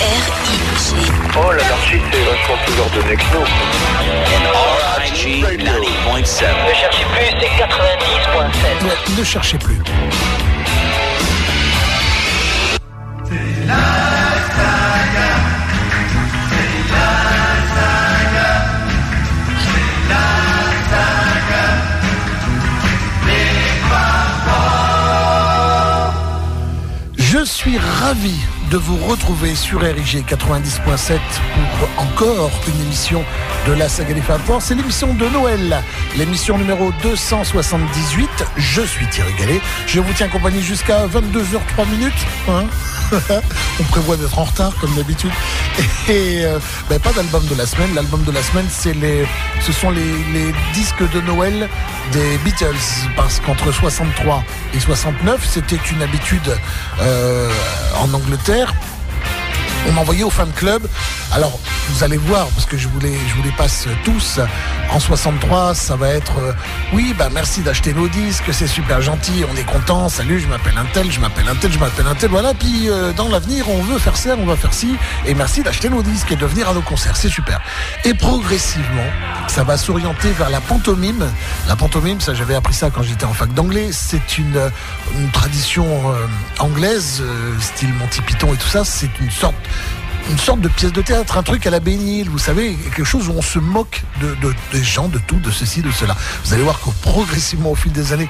R-I-G. Oh, l'anarchie, c'est vachement plus ordonné que nous. RIG 90.7. Ne cherchez plus, c'est 90.7. Ouais, ne cherchez plus. Je suis ravi de vous retrouver sur RIG 90.7 pour encore une émission de la saga des femmes. C'est l'émission de Noël, l'émission numéro 278. Je suis Thierry Gallet. Je vous tiens compagnie jusqu'à 22h03 minutes. hein. On prévoit d'être en retard comme d'habitude. Et euh, ben, pas d'album de la semaine. L'album de la semaine, c'est les, ce sont les, disques de Noël des Beatles. Parce qu'entre 63 et 69, c'était une habitude euh, en Angleterre on m'envoyait au fan club. Alors, vous allez voir, parce que je vous les, je passe tous. En 63, ça va être euh, oui, bah merci d'acheter nos disques, c'est super gentil, on est content. Salut, je m'appelle un tel, je m'appelle un tel, je m'appelle un tel. Voilà, puis euh, dans l'avenir, on veut faire ça, on va faire ci. Et merci d'acheter nos disques et de venir à nos concerts, c'est super. Et progressivement, ça va s'orienter vers la pantomime. La pantomime, ça j'avais appris ça quand j'étais en fac d'anglais. C'est une, tradition euh, anglaise, style Monty Python et tout ça. C'est une sorte une sorte de pièce de théâtre, un truc à la Bénil, vous savez, quelque chose où on se moque de, de- des gens, de tout, de ceci, de cela. Vous allez voir que progressivement au fil des années,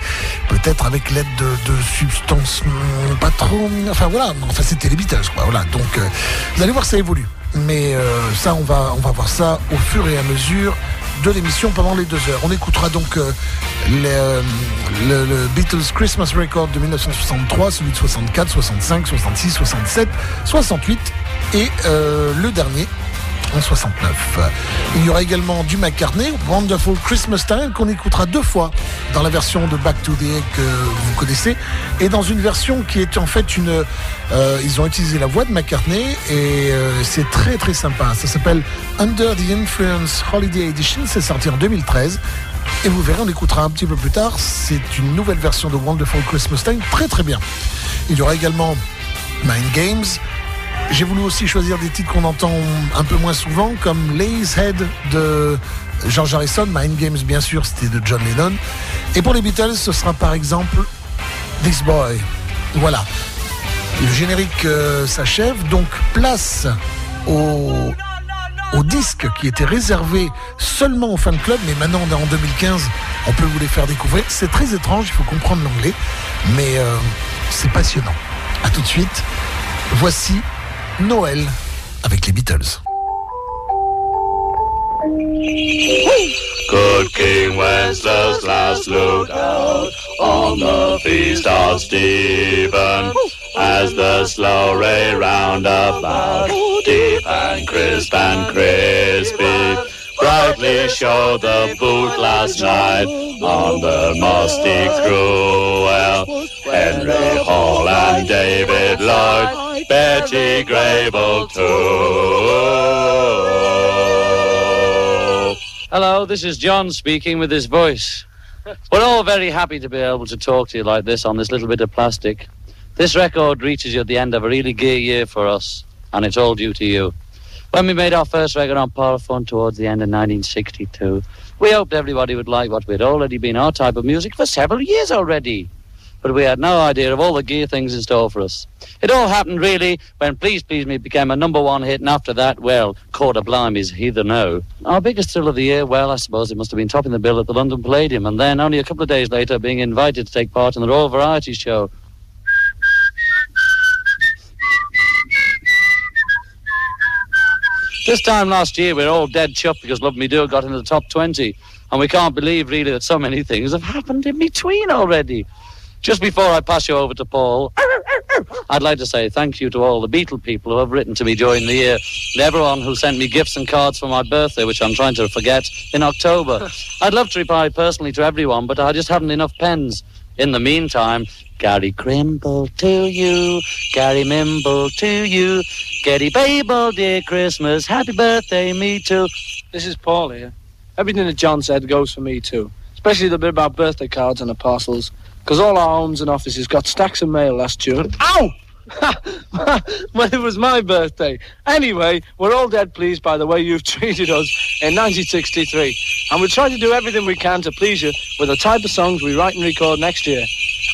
peut-être avec l'aide de, substances hum, pas trop, enfin voilà, enfin c'était les Beatles, quoi. Voilà, donc euh, vous allez voir ça évolue. Mais euh, ça, on va, on va voir ça au fur et à mesure de l'émission pendant les deux heures. On écoutera donc euh, euh, le, le Beatles Christmas Record de 1963, celui de 64, 65, 66, 67, 68 et euh, le dernier en 69. Il y aura également du McCartney, Wonderful Christmas Time, qu'on écoutera deux fois dans la version de Back to the Egg que vous connaissez, et dans une version qui est en fait une... euh, ils ont utilisé la voix de McCartney, et euh, c'est très très sympa. Ça s'appelle Under the Influence Holiday Edition, c'est sorti en 2013. Et vous verrez, on écoutera un petit peu plus tard, c'est une nouvelle version de Wonderful Christmas Time, très très bien. Il y aura également Mind Games, j'ai voulu aussi choisir des titres qu'on entend un peu moins souvent, comme Lay's Head de George Harrison, Mind Games bien sûr, c'était de John Lennon. Et pour les Beatles, ce sera par exemple This Boy. Voilà. Le générique euh, s'achève, donc place au, au disque qui était réservé seulement aux fan club, mais maintenant en 2015, on peut vous les faire découvrir. C'est très étrange, il faut comprendre l'anglais, mais euh, c'est passionnant. A tout de suite. Voici Noël avec les Beatles. Good King Wenceslas looked out on the feast of Stephen as the slow ray round about, deep and crisp and crispy, brightly showed the boot last night on the musty cruel. Henry Hall and David Lloyd, Betty Grable too. Hello, this is John speaking with his voice. We're all very happy to be able to talk to you like this on this little bit of plastic. This record reaches you at the end of a really gay year for us, and it's all due to you. When we made our first record on Parlophone towards the end of 1962, we hoped everybody would like what we'd already been our type of music for several years already. But we had no idea of all the gear things in store for us. It all happened really when Please Please Me became a number one hit, and after that, well, Quarter Blimey's Heather No. Our biggest thrill of the year, well, I suppose it must have been topping the bill at the London Palladium, and then only a couple of days later being invited to take part in the Royal Variety Show. This time last year, we were all dead chuffed because Love Me Do got into the top 20, and we can't believe really that so many things have happened in between already. Just before I pass you over to Paul, I'd like to say thank you to all the Beatle people who have written to me during the year, and everyone who sent me gifts and cards for my birthday, which I'm trying to forget, in October. I'd love to reply personally to everyone, but I just haven't enough pens. In the meantime, Gary Crimble to you, Gary Mimble to you, Getty Babel, dear Christmas, happy birthday, me too. This is Paul here. Everything that John said goes for me too, especially the bit about birthday cards and the parcels, because all our homes and offices got stacks of mail last June. Ow! when it was my birthday. Anyway, we're all dead pleased by the way you've treated us in 1963. And we'll try to do everything we can to please you with the type of songs we write and record next year.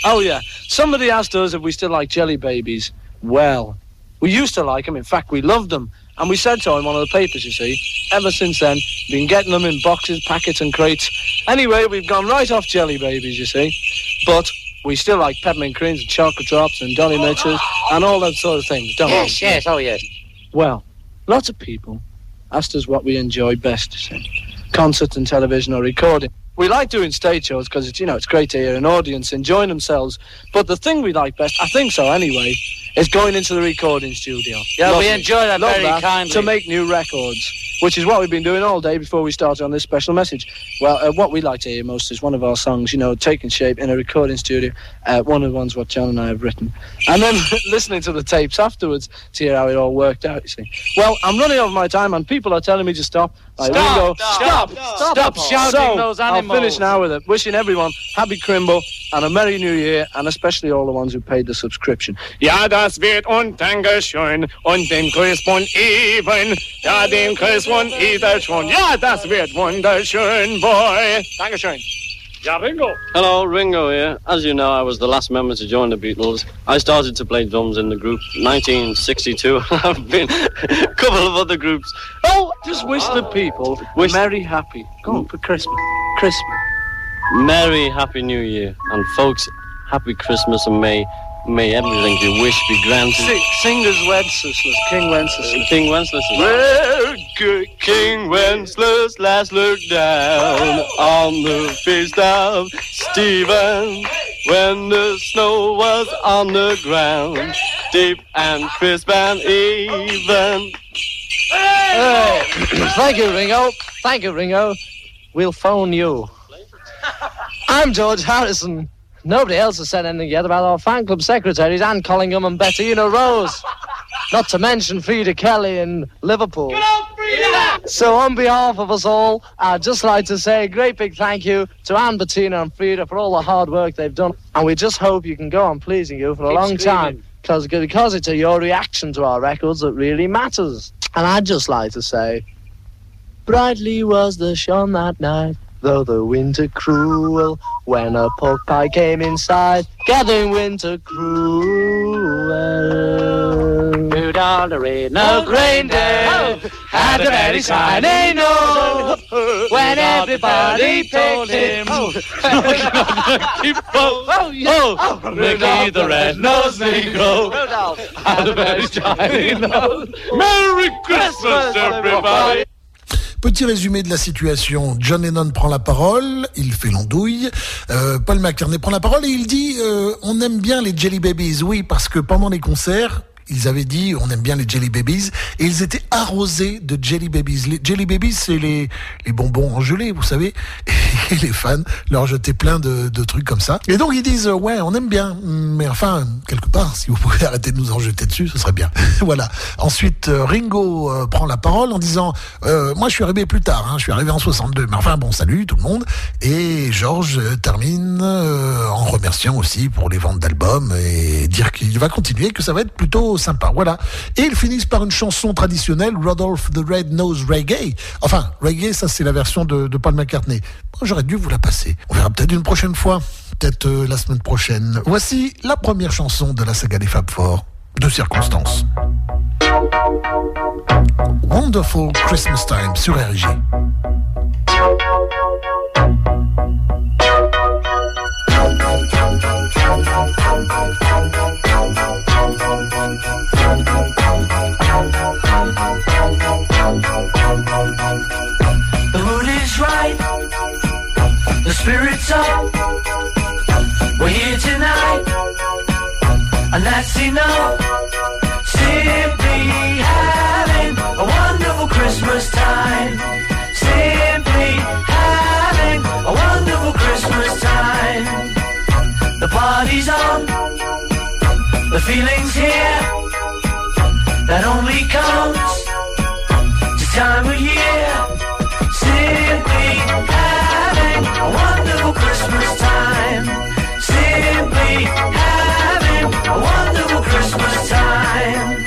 Oh, yeah. Somebody asked us if we still like jelly babies. Well, we used to like them. In fact, we loved them. And we said so in one of the papers, you see. Ever since then, been getting them in boxes, packets and crates. Anyway, we've gone right off jelly babies, you see. But we still like peppermint creams and chocolate drops and dolly mitches and all that sort of things, don't Yes, we? yes, oh yes. Well, lots of people asked us what we enjoy best, see. Concert and television or recording. We like doing stage shows because it's, you know, it's great to hear an audience enjoying themselves. But the thing we like best, I think so anyway, is going into the recording studio. Yeah, we enjoy that Love very kindly. To make new records, which is what we've been doing all day before we started on this special message. Well, uh, what we like to hear most is one of our songs, you know, taking shape in a recording studio. Uh, one of the ones what John and I have written. And then listening to the tapes afterwards to hear how it all worked out, you see. Well, I'm running over my time and people are telling me to stop. Like, Stop, Ringo, stop, stop, stop shouting so, those I'll finish now with it. Wishing everyone happy Crimble and a Merry New Year, and especially all the ones who paid the subscription. Ja, das wird und Dankeschön und den Grüß von Even. Ja, den Grüß von Ida schon. Ja, das wird wunderschön, boy. Dankeschön. Ja, Ringo. Hello, Ringo here. As you know, I was the last member to join the Beatles. I started to play drums in the group 1962. I've been a couple of other groups. Oh, just wish the people Wish- Merry Happy. Go on for Christmas. Christmas. Merry Happy New Year. And folks, Happy Christmas and may may everything you wish be granted. Sing, singers Wenceslas, King Wenceslas. Uh, King Wenceslas. Well, good King Wenceslas last looked down on the feast of Stephen when the snow was on the ground, deep and crisp and even. Hey, thank you, Ringo. Thank you, Ringo. We'll phone you. I'm George Harrison. Nobody else has said anything yet about our fan club secretaries, Anne Collingham and Bettina Rose. Not to mention Freda Kelly in Liverpool. So on behalf of us all, I'd just like to say a great big thank you to Anne, Bettina and Frida for all the hard work they've done. And we just hope you can go on pleasing you for a Keep long time. screaming. Cause, because it's your reaction to our records that really matters. And I'd just like to say, brightly was the shone that night, though the winter cruel, when a pork pie came inside, gathering winter cruel. Rudolph the red-nosed oh, reindeer had a very shiny nose. When everybody picked him, Keep oh, oh, oh, yeah. oh, Mickey the red-nosed Negro had a very shiny nose. Merry Christmas, everybody. Petit résumé de la situation. John Lennon prend la parole, il fait l'andouille. Euh, Paul McCartney prend la parole et il dit euh, on aime bien les Jelly Babies. Oui, parce que pendant les concerts, ils avaient dit on aime bien les Jelly Babies et ils étaient arrosés de Jelly Babies. Les Jelly Babies, c'est les, bonbons en gelée, vous savez. Et les fans leur jetaient plein de, trucs comme ça. Et donc ils disent euh, ouais, on aime bien, mais enfin quelque part, si vous pouvez arrêter de nous en jeter dessus, ce serait bien. voilà. Ensuite, euh, Ringo euh, prend la parole en disant moi je suis arrivé plus tard, hein, je suis arrivé en 62, mais enfin bon salut tout le monde. Et George euh, termine en remerciant aussi pour les ventes d'albums et dire qu'il va continuer, que ça va être plutôt sympa. Voilà. Et ils finissent par une chanson traditionnelle, Rodolphe the Red Nose Reggae. Enfin, reggae, ça c'est la version de, Paul McCartney. J'aurais dû vous la passer. On verra peut-être une prochaine fois, peut-être euh, la semaine prochaine. Voici la première chanson de la saga des Fab Four, de circonstance. Wonderful Christmas Time sur RG. Spirit's up. We're here tonight. And that's enough. Simply having a wonderful Christmas time. Simply having a wonderful Christmas time. The party's on. The feeling's here. That only comes this time of year. Simply a wonderful Christmas time. Simply having a wonderful Christmas time.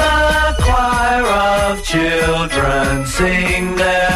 The choir of children sing their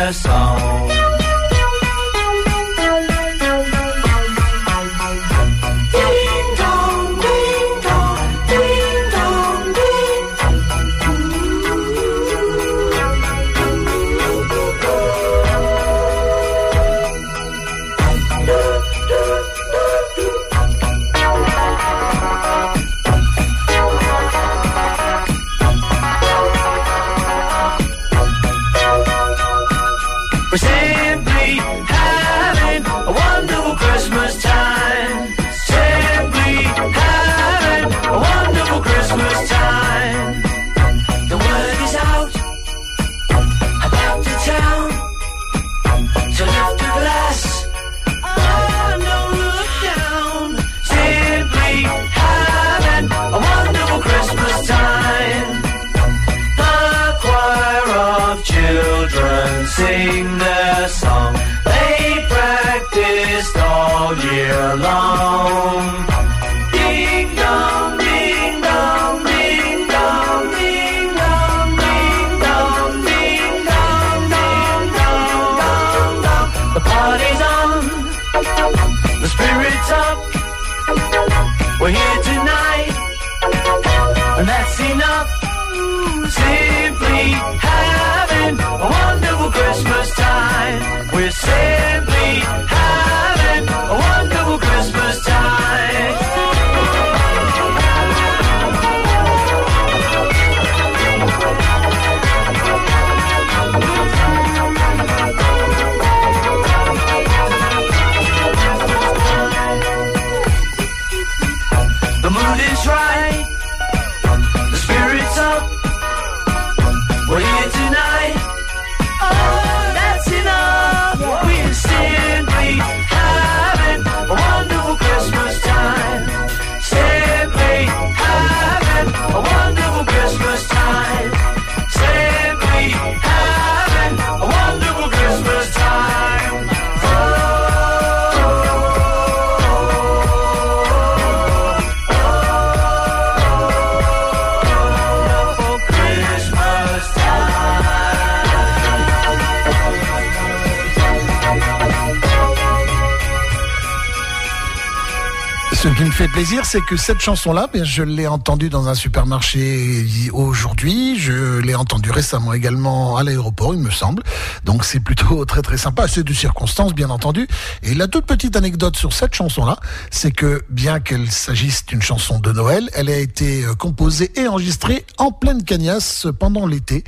fait plaisir, c'est que cette chanson-là, ben, je l'ai entendue dans un supermarché aujourd'hui. Je l'ai entendue récemment également à l'aéroport, il me semble. Donc c'est plutôt très très sympa. C'est de circonstances, bien entendu. Et la toute petite anecdote sur cette chanson-là, c'est que bien qu'elle s'agisse d'une chanson de Noël, elle a été euh, composée et enregistrée en pleine cagnasse pendant l'été.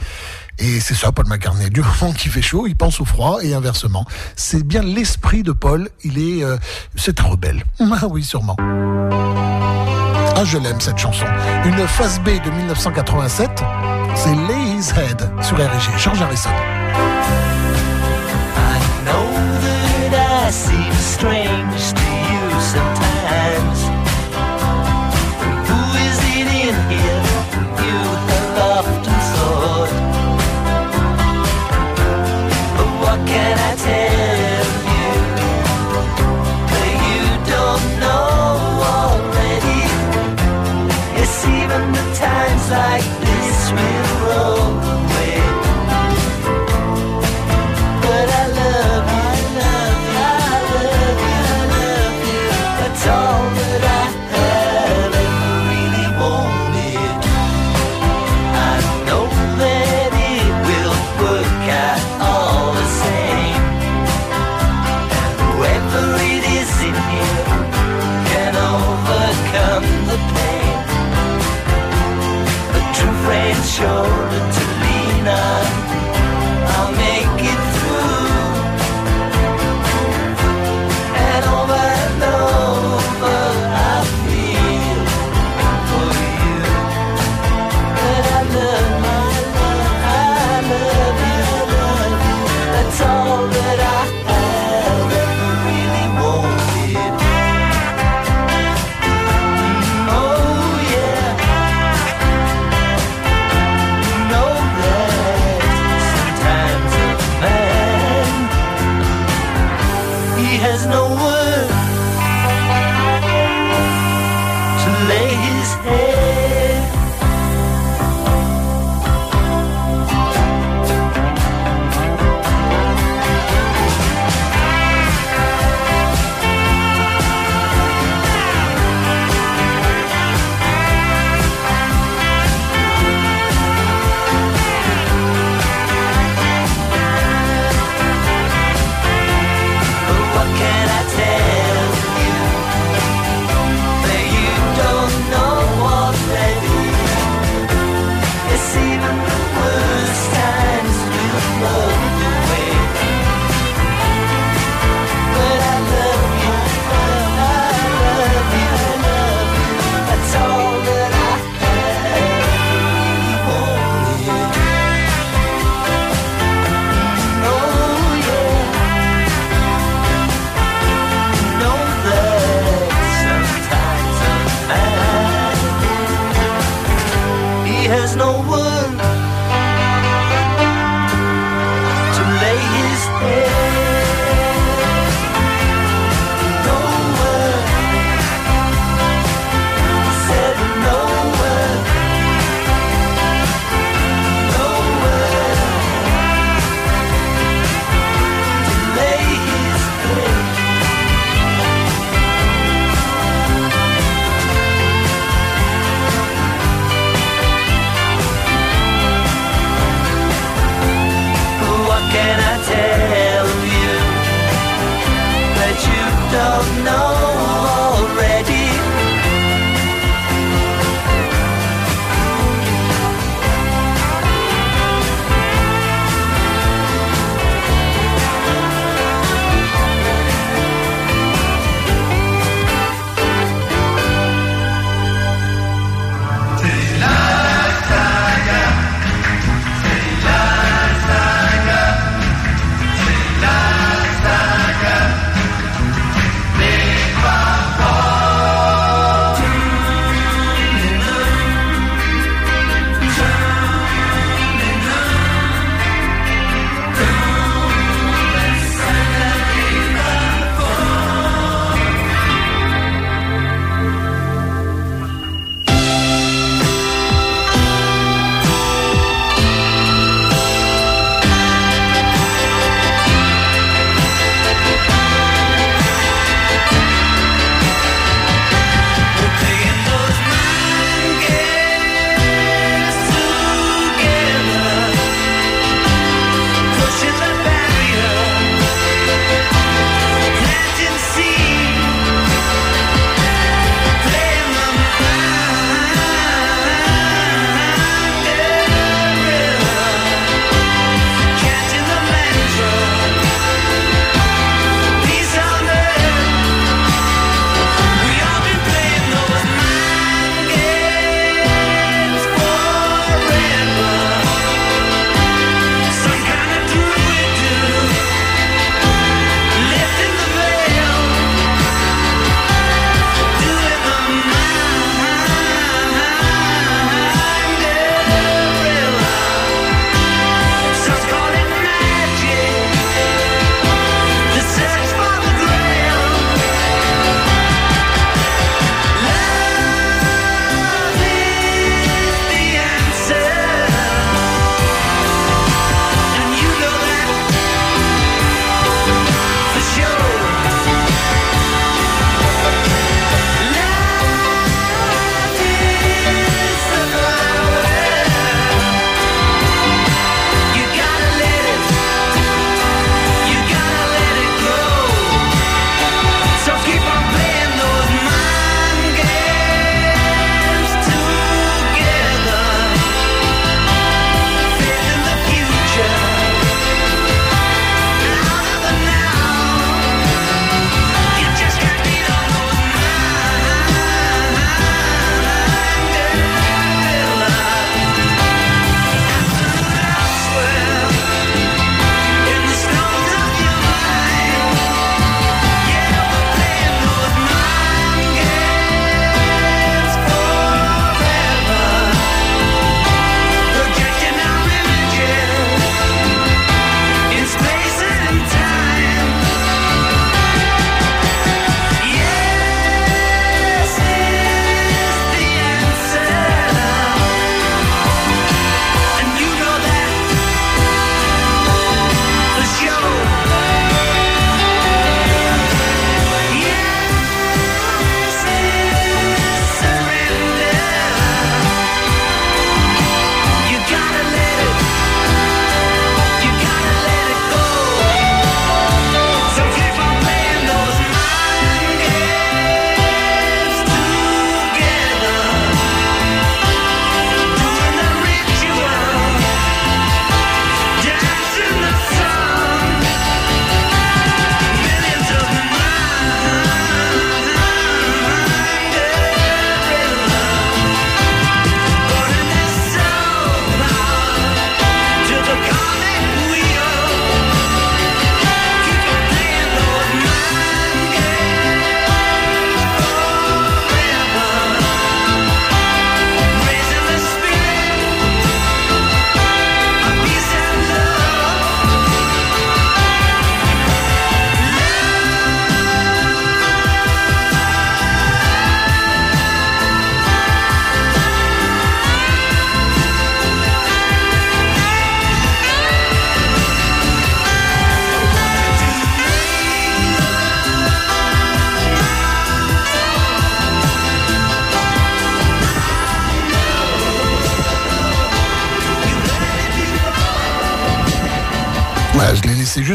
Et c'est ça, Paul McCartney. Du moment qu'il fait chaud, il pense au froid et inversement. C'est bien l'esprit de Paul. Il est, euh, c'est un rebelle. Ah oui, sûrement. Ah, je l'aime cette chanson. Une phase B de 1987. C'est Lay His Head sur RG. George Harrison. know that I seem strange to you sometimes. Like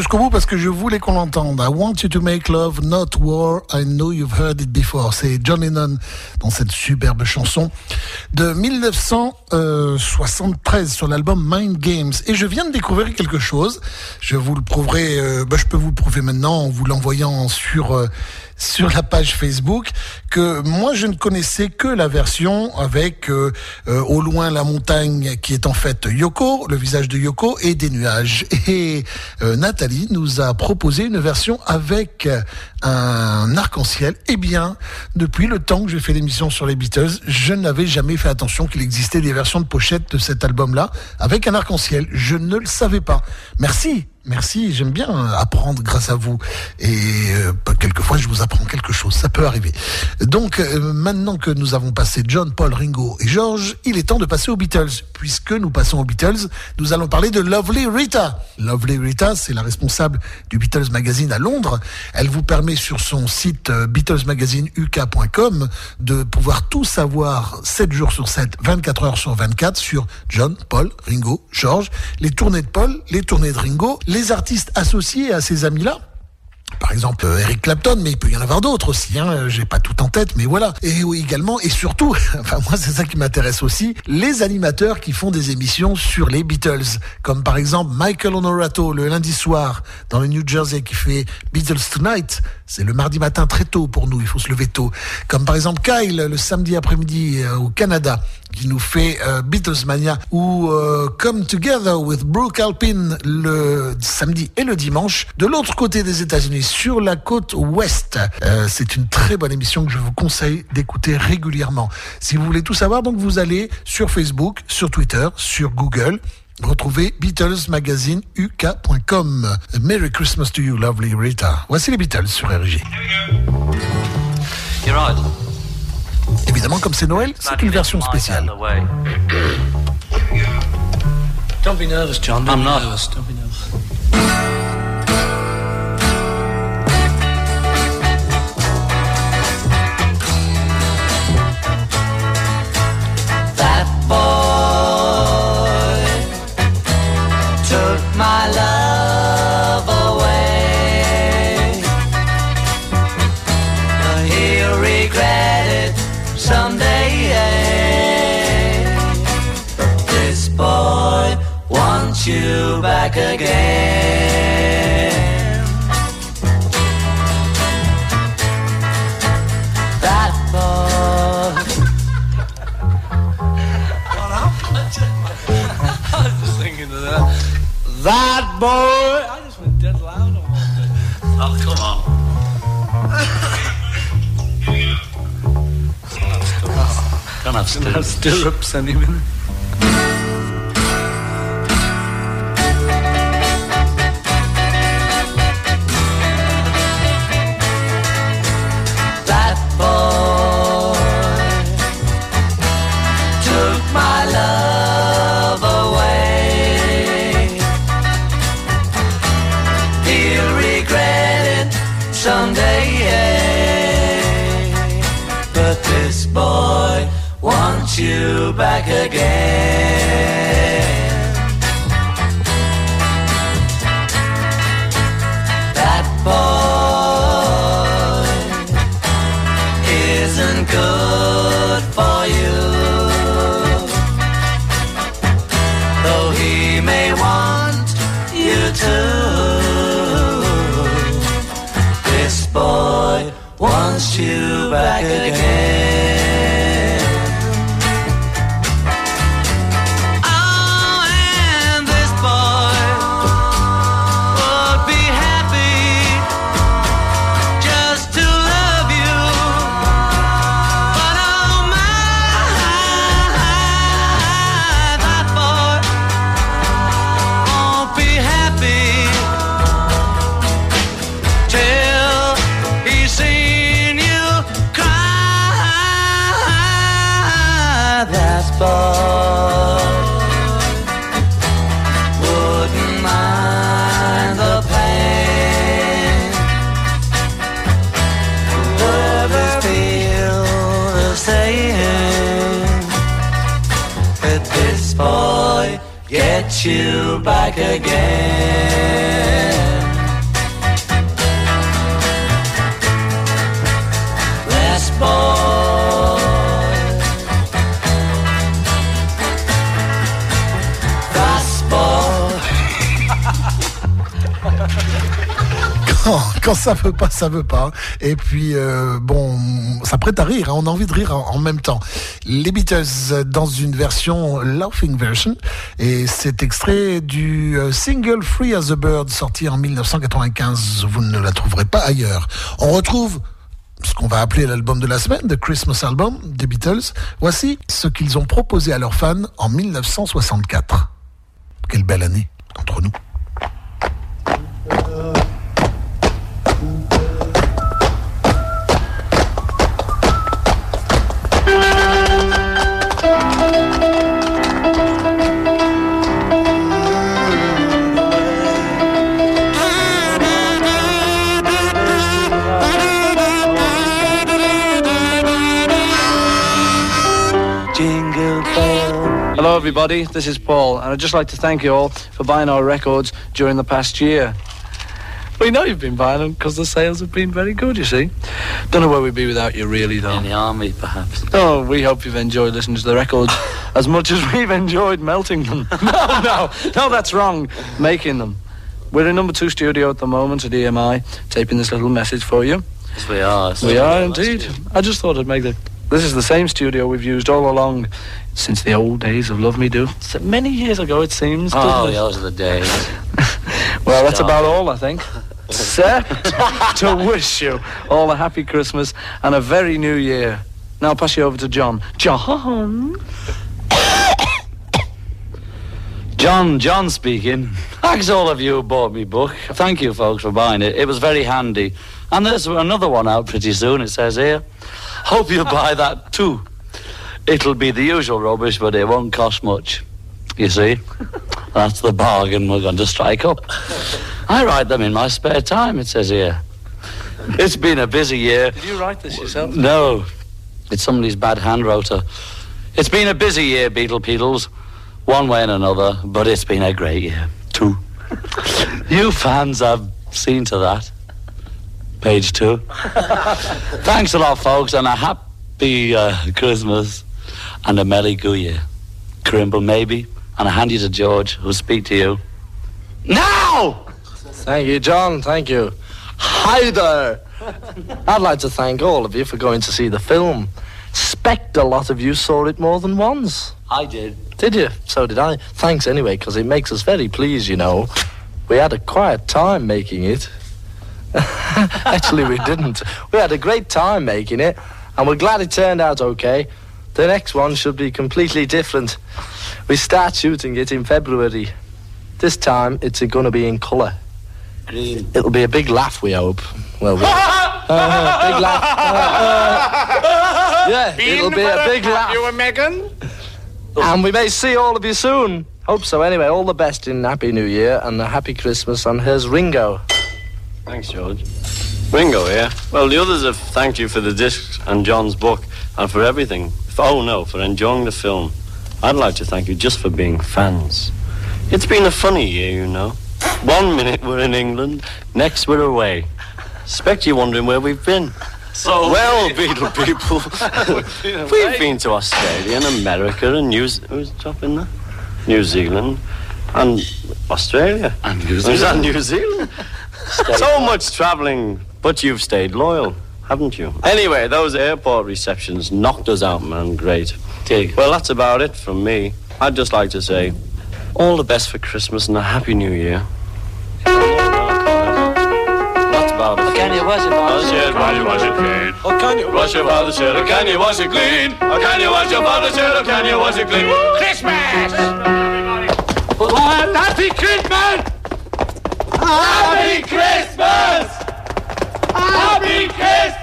jusqu'au bout parce que je voulais qu'on l'entende. I want you to make love, not war. I know you've heard it before. C'est John Lennon dans cette superbe chanson de 1973 sur l'album Mind Games. Et je viens de découvrir quelque chose. Je vous le prouverai, euh, bah, je peux vous le prouver maintenant en vous l'envoyant sur euh, sur la page Facebook que moi je ne connaissais que la version avec euh, euh, au loin la montagne qui est en fait Yoko, le visage de Yoko et des nuages. Et euh, Nathalie nous a proposé une version avec un arc-en-ciel. Eh bien, depuis le temps que j'ai fait l'émission sur les Beatles, je n'avais jamais fait attention qu'il existait des versions de pochette de cet album-là avec un arc-en-ciel. Je ne le savais pas. Merci. Merci, j'aime bien apprendre grâce à vous. Et euh, quelquefois, je vous apprends quelque chose, ça peut arriver. Donc, euh, maintenant que nous avons passé John, Paul, Ringo et George, il est temps de passer aux Beatles. Puisque nous passons aux Beatles, nous allons parler de Lovely Rita. Lovely Rita, c'est la responsable du Beatles Magazine à Londres. Elle vous permet sur son site euh, BeatlesMagazineUK.com de pouvoir tout savoir 7 jours sur 7, 24 heures sur 24 sur John, Paul, Ringo, George, les tournées de Paul, les tournées de Ringo, les artistes associés à ces amis-là. Par exemple, euh, Eric Clapton, mais il peut y en avoir d'autres aussi. Hein, J'ai pas tout en tête, mais voilà. Et également, et surtout, enfin moi c'est ça qui m'intéresse aussi, les animateurs qui font des émissions sur les Beatles, comme par exemple Michael Honorato le lundi soir dans le New Jersey qui fait Beatles Tonight. C'est le mardi matin très tôt pour nous, il faut se lever tôt. Comme par exemple Kyle le samedi après-midi euh, au Canada qui nous fait euh, Beatles Mania ou euh, Come Together with Brooke Alpine le samedi et le dimanche. De l'autre côté des États-Unis, sur la côte ouest, Euh, c'est une très bonne émission que je vous conseille d'écouter régulièrement. Si vous voulez tout savoir, donc vous allez sur Facebook, sur Twitter, sur Google. Retrouvez Beatles Magazine UK.com. Merry Christmas to you, lovely Rita. Voici les Beatles sur RG. You're right. Évidemment, comme c'est Noël, c'est une version spéciale. Don't be nervous, John. Don't I'm be not. nervous. Don't be nervous. You back again. That boy. What happened? I was just thinking of that. That boy. I just went dead loud on one Oh, come on. Can't have stirrups. Stirrups any minute. Ça veut pas, ça veut pas. Et puis, euh, bon, ça prête à rire. hein, on a envie de rire en, même temps. Les Beatles dans une version laughing version. Et c'est extrait du euh, single Free as a Bird sorti en 1995. Vous ne la trouverez pas ailleurs. On retrouve ce qu'on va appeler l'album de la semaine, The Christmas Album des Beatles. Voici ce qu'ils ont proposé à leurs fans en 1964. Quelle belle année everybody. This is Paul, and I'd just like to thank you all for buying our records during the past year. We know you've been buying them because the sales have been very good, you see. Don't know where we'd be without you, really, though. In the army, perhaps. Oh, we hope you've enjoyed listening to the records as much as we've enjoyed melting them. no, no, no, that's wrong. Making them. We're in number two studio at the moment at EMI, taping this little message for you. Yes, we are. We are indeed. I just thought I'd make the. This is the same studio we've used all along since the old days of Love Me Do. So many years ago, it seems. Oh, doesn't it? those are the days. Well, that's about all, I think. Except to wish you all a happy Christmas and a very new year. Now I'll pass you over to John. John? John, John speaking. Thanks all of you who bought me book. Thank you folks for buying it. It was very handy. And there's another one out pretty soon, it says here. Hope you buy that too. It'll be the usual rubbish, but it won't cost much. You see? That's the bargain we're going to strike up. I write them in my spare time, it says here. It's been a busy year. Did you write this yourself? No, it's somebody's bad hand rotor. It's been a busy year, Beetle Beetles, one way and another, but it's been a great year, too. you fans have seen to that. Page two. Thanks a lot, folks, and a happy uh, Christmas and a Year. Crimble, maybe, and I hand you to George, who'll speak to you. Now! Thank you, John. Thank you. Hi there. I'd like to thank all of you for going to see the film. Expect a lot of you saw it more than once. I did. Did you? So did I. Thanks anyway, because it makes us very pleased, you know. We had a quiet time making it. Actually, we didn't. We had a great time making it, and we're glad it turned out okay. The next one should be completely different. We start shooting it in February. This time, it's going to be in colour. Green. It'll be a big laugh, we hope. Well, we Uh, big laugh. Uh, yeah, it'll be a big laugh. You and Megan? And we may see all of you soon. Hope so. Anyway, all the best in Happy New Year and a Happy Christmas. And here's Ringo. Thanks, George. Ringo here. Well, the others have thanked you for the discs and John's book and for everything. Oh, no, for enjoying the film. I'd like to thank you just for being fans. It's been a funny year, you know. One minute we're in England, next we're away. Expect you're wondering where we've been. So Well, Beetle people, we've been to Australia and America and New Z- who's up in there? New Zealand and Australia. And New Is that New Zealand? so much travelling, but you've stayed loyal, haven't you? Anyway, those airport receptions knocked us out, man. Great. Dig. Well, that's about it from me. I'd just like to say all the best for Christmas and a happy New Year. That's about it. Can you wash it, Wash it, why you wash it clean? Oh, can you? Wash your father's shirt, or can you wash it clean? Or can you wash your father's shirt, or can you wash it clean? Christmas! Happy Christmas! Happy Christmas! Happy Christmas!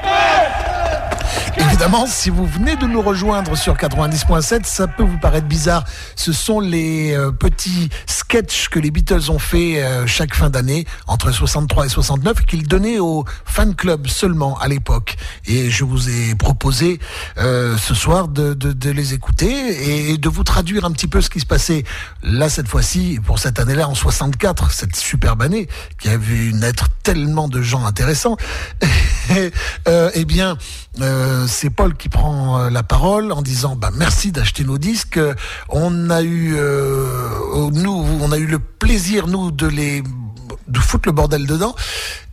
Évidemment, si vous venez de nous rejoindre sur 90.7, ça peut vous paraître bizarre. Ce sont les euh, petits sketchs que les Beatles ont fait euh, chaque fin d'année, entre 63 et 69, qu'ils donnaient au fan club seulement à l'époque. Et je vous ai proposé euh, ce soir de, de- de les écouter et de vous traduire un petit peu ce qui se passait là cette fois-ci, pour cette année-là, en 64, cette superbe année, qui a vu naître tellement de gens intéressants. euh, eh bien, euh, c'est Paul qui prend euh, la parole en disant bah, merci d'acheter nos disques. On a eu nous, on a eu le plaisir nous de les de foutre le bordel dedans.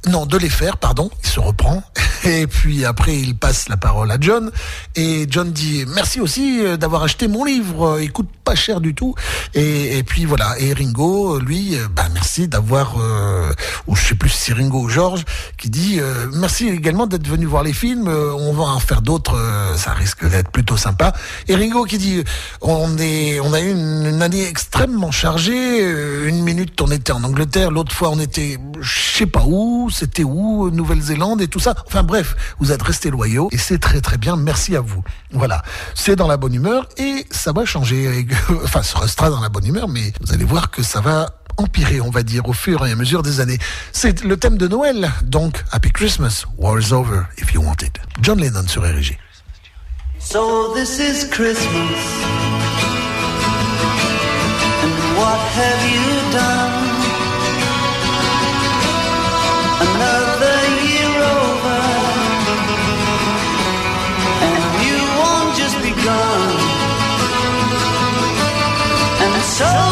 Non, de les faire, pardon. Il se reprend. Et puis après, il passe la parole à John. Et John dit merci aussi euh, d'avoir acheté mon livre. Il coûte pas cher du tout. Et, puis voilà. Et Ringo, lui, euh, bah, merci d'avoir, euh, ou je sais plus si c'est Ringo ou George, qui dit euh, merci également d'être venu voir les films. Euh, on va en faire d'autres. euh, ça risque d'être plutôt sympa. Et Ringo qui dit on est, on a eu une, une année extrêmement chargée. Euh, Une minute on était en Angleterre, l'autre fois on était, je sais pas où, c'était où, Nouvelle-Zélande et tout ça. Enfin bref, vous êtes restés loyaux et c'est très très bien. Merci à vous. Voilà, c'est dans la bonne humeur et ça va changer. enfin, ça restera dans la bonne humeur, mais vous allez voir que ça va empirer, on va dire, au fur et à mesure des années. C'est le thème de Noël, donc Happy Christmas, War is over if you want it. John Lennon sur RG. So this is Christmas. And what have you so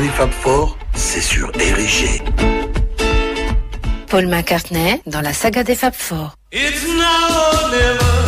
Des Fab Four, c'est sur RG. Paul McCartney dans la saga des Fab Four. It's now or never.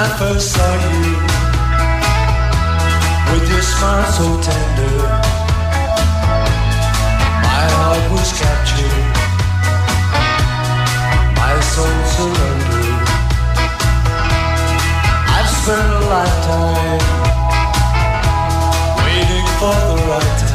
I first saw you. With your smile so tender My heart was captured. My soul surrendered. I've spent a lifetime Waiting for the right time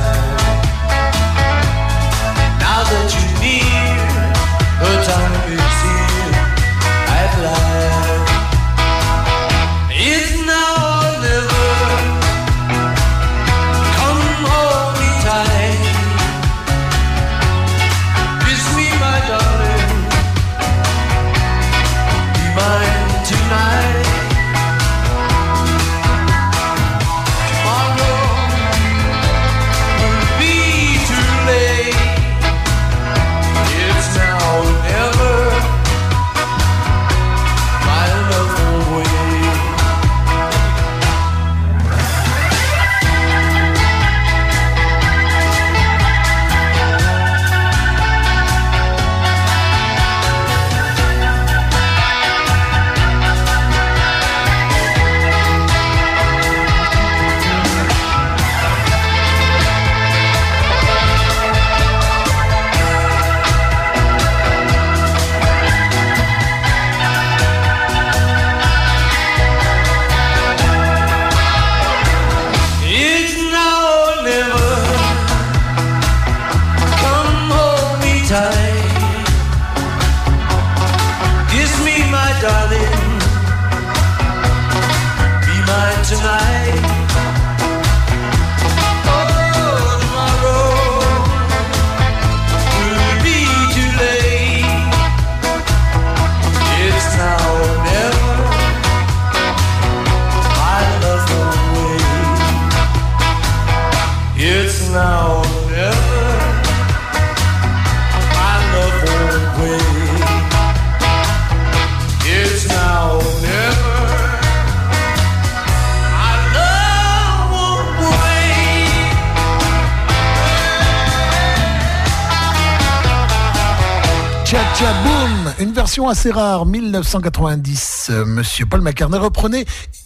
assez rare, 1990, euh, Monsieur Paul McCartney reprenait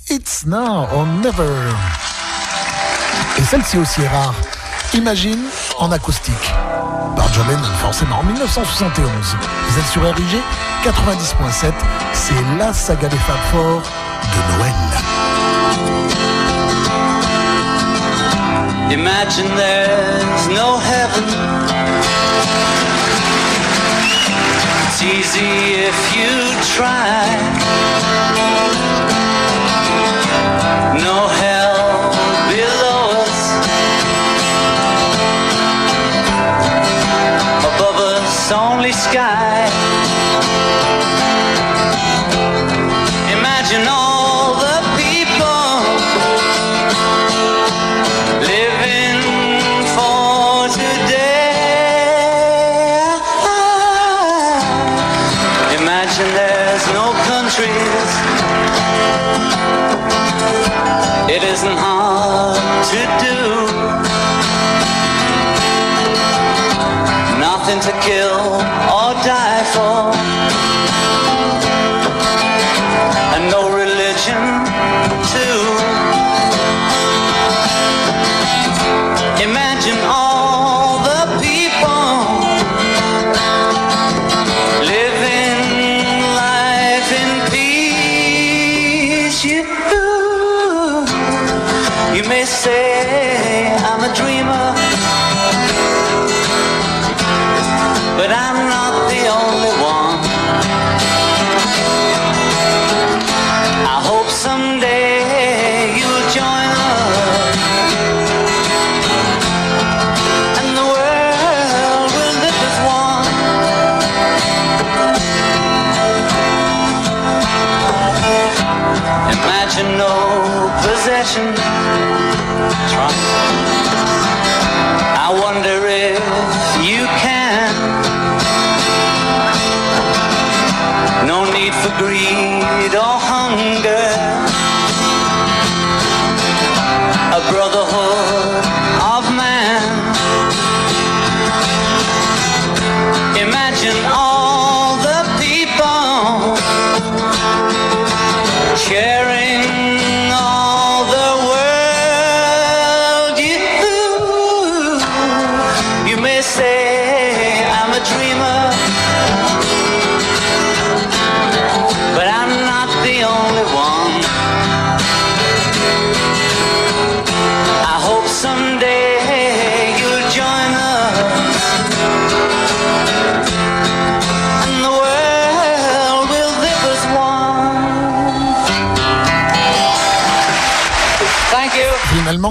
It's Now or Never. Et celle-ci aussi est rare. Imagine en acoustique. Par John Lennon, forcément, en 1971. Vous êtes sur RIG 90.7. C'est la saga des femmes forts de Noël. Imagine there's no heaven. It's easy if you try. No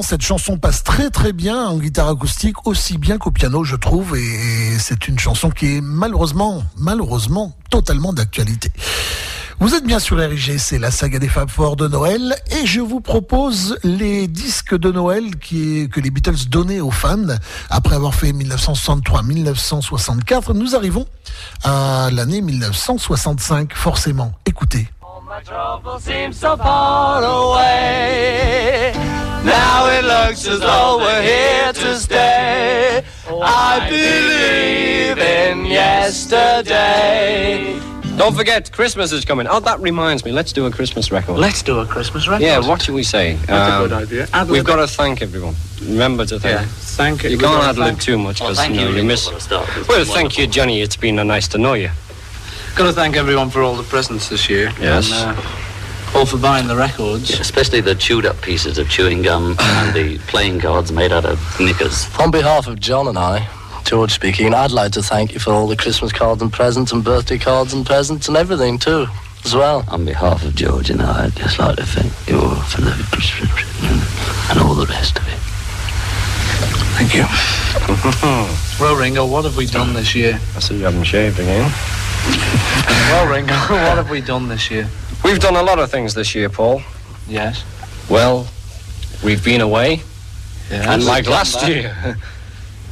Cette chanson passe très très bien en guitare acoustique, aussi bien qu'au piano, je trouve, et c'est une chanson qui est malheureusement, malheureusement, totalement d'actualité. Vous êtes bien sur RIG, c'est la saga des Fab Four de Noël, et je vous propose les disques de Noël que les Beatles donnaient aux fans après avoir fait 1963-1964. Nous arrivons à l'année 1965, forcément. Écoutez. My trouble seems so far away. Now it looks as though we're here to stay. I believe in yesterday. Don't forget, Christmas is coming. Oh, that reminds me. Let's do a Christmas record. Let's do a Christmas record. Yeah, what should we say? Um, That's a good idea. Ad We've got to thank everyone. Remember to thank. Yeah, thank You you. can't We've ad lib thank- too much because thank you, know, you, you miss. for a Well, been thank you, Johnny. It's been uh, nice to know you. Got to thank everyone for all the presents this year. Yes. And, uh, all for buying the records. Especially the chewed up pieces of chewing gum and the playing cards made out of knickers. On behalf of John and I, George speaking, I'd like to thank you for all the Christmas cards and presents and birthday cards and presents and everything too, as well. On behalf of George and I, I'd just like to thank you all for the Christmas and all the rest of it. Thank you. well, Ringo, what have we done this year? I see you haven't shaved again. well, Ringo, what have we done this year? We've done a lot of things this year, Paul. Yes. Well, we've been away. Yes. And like last back. year.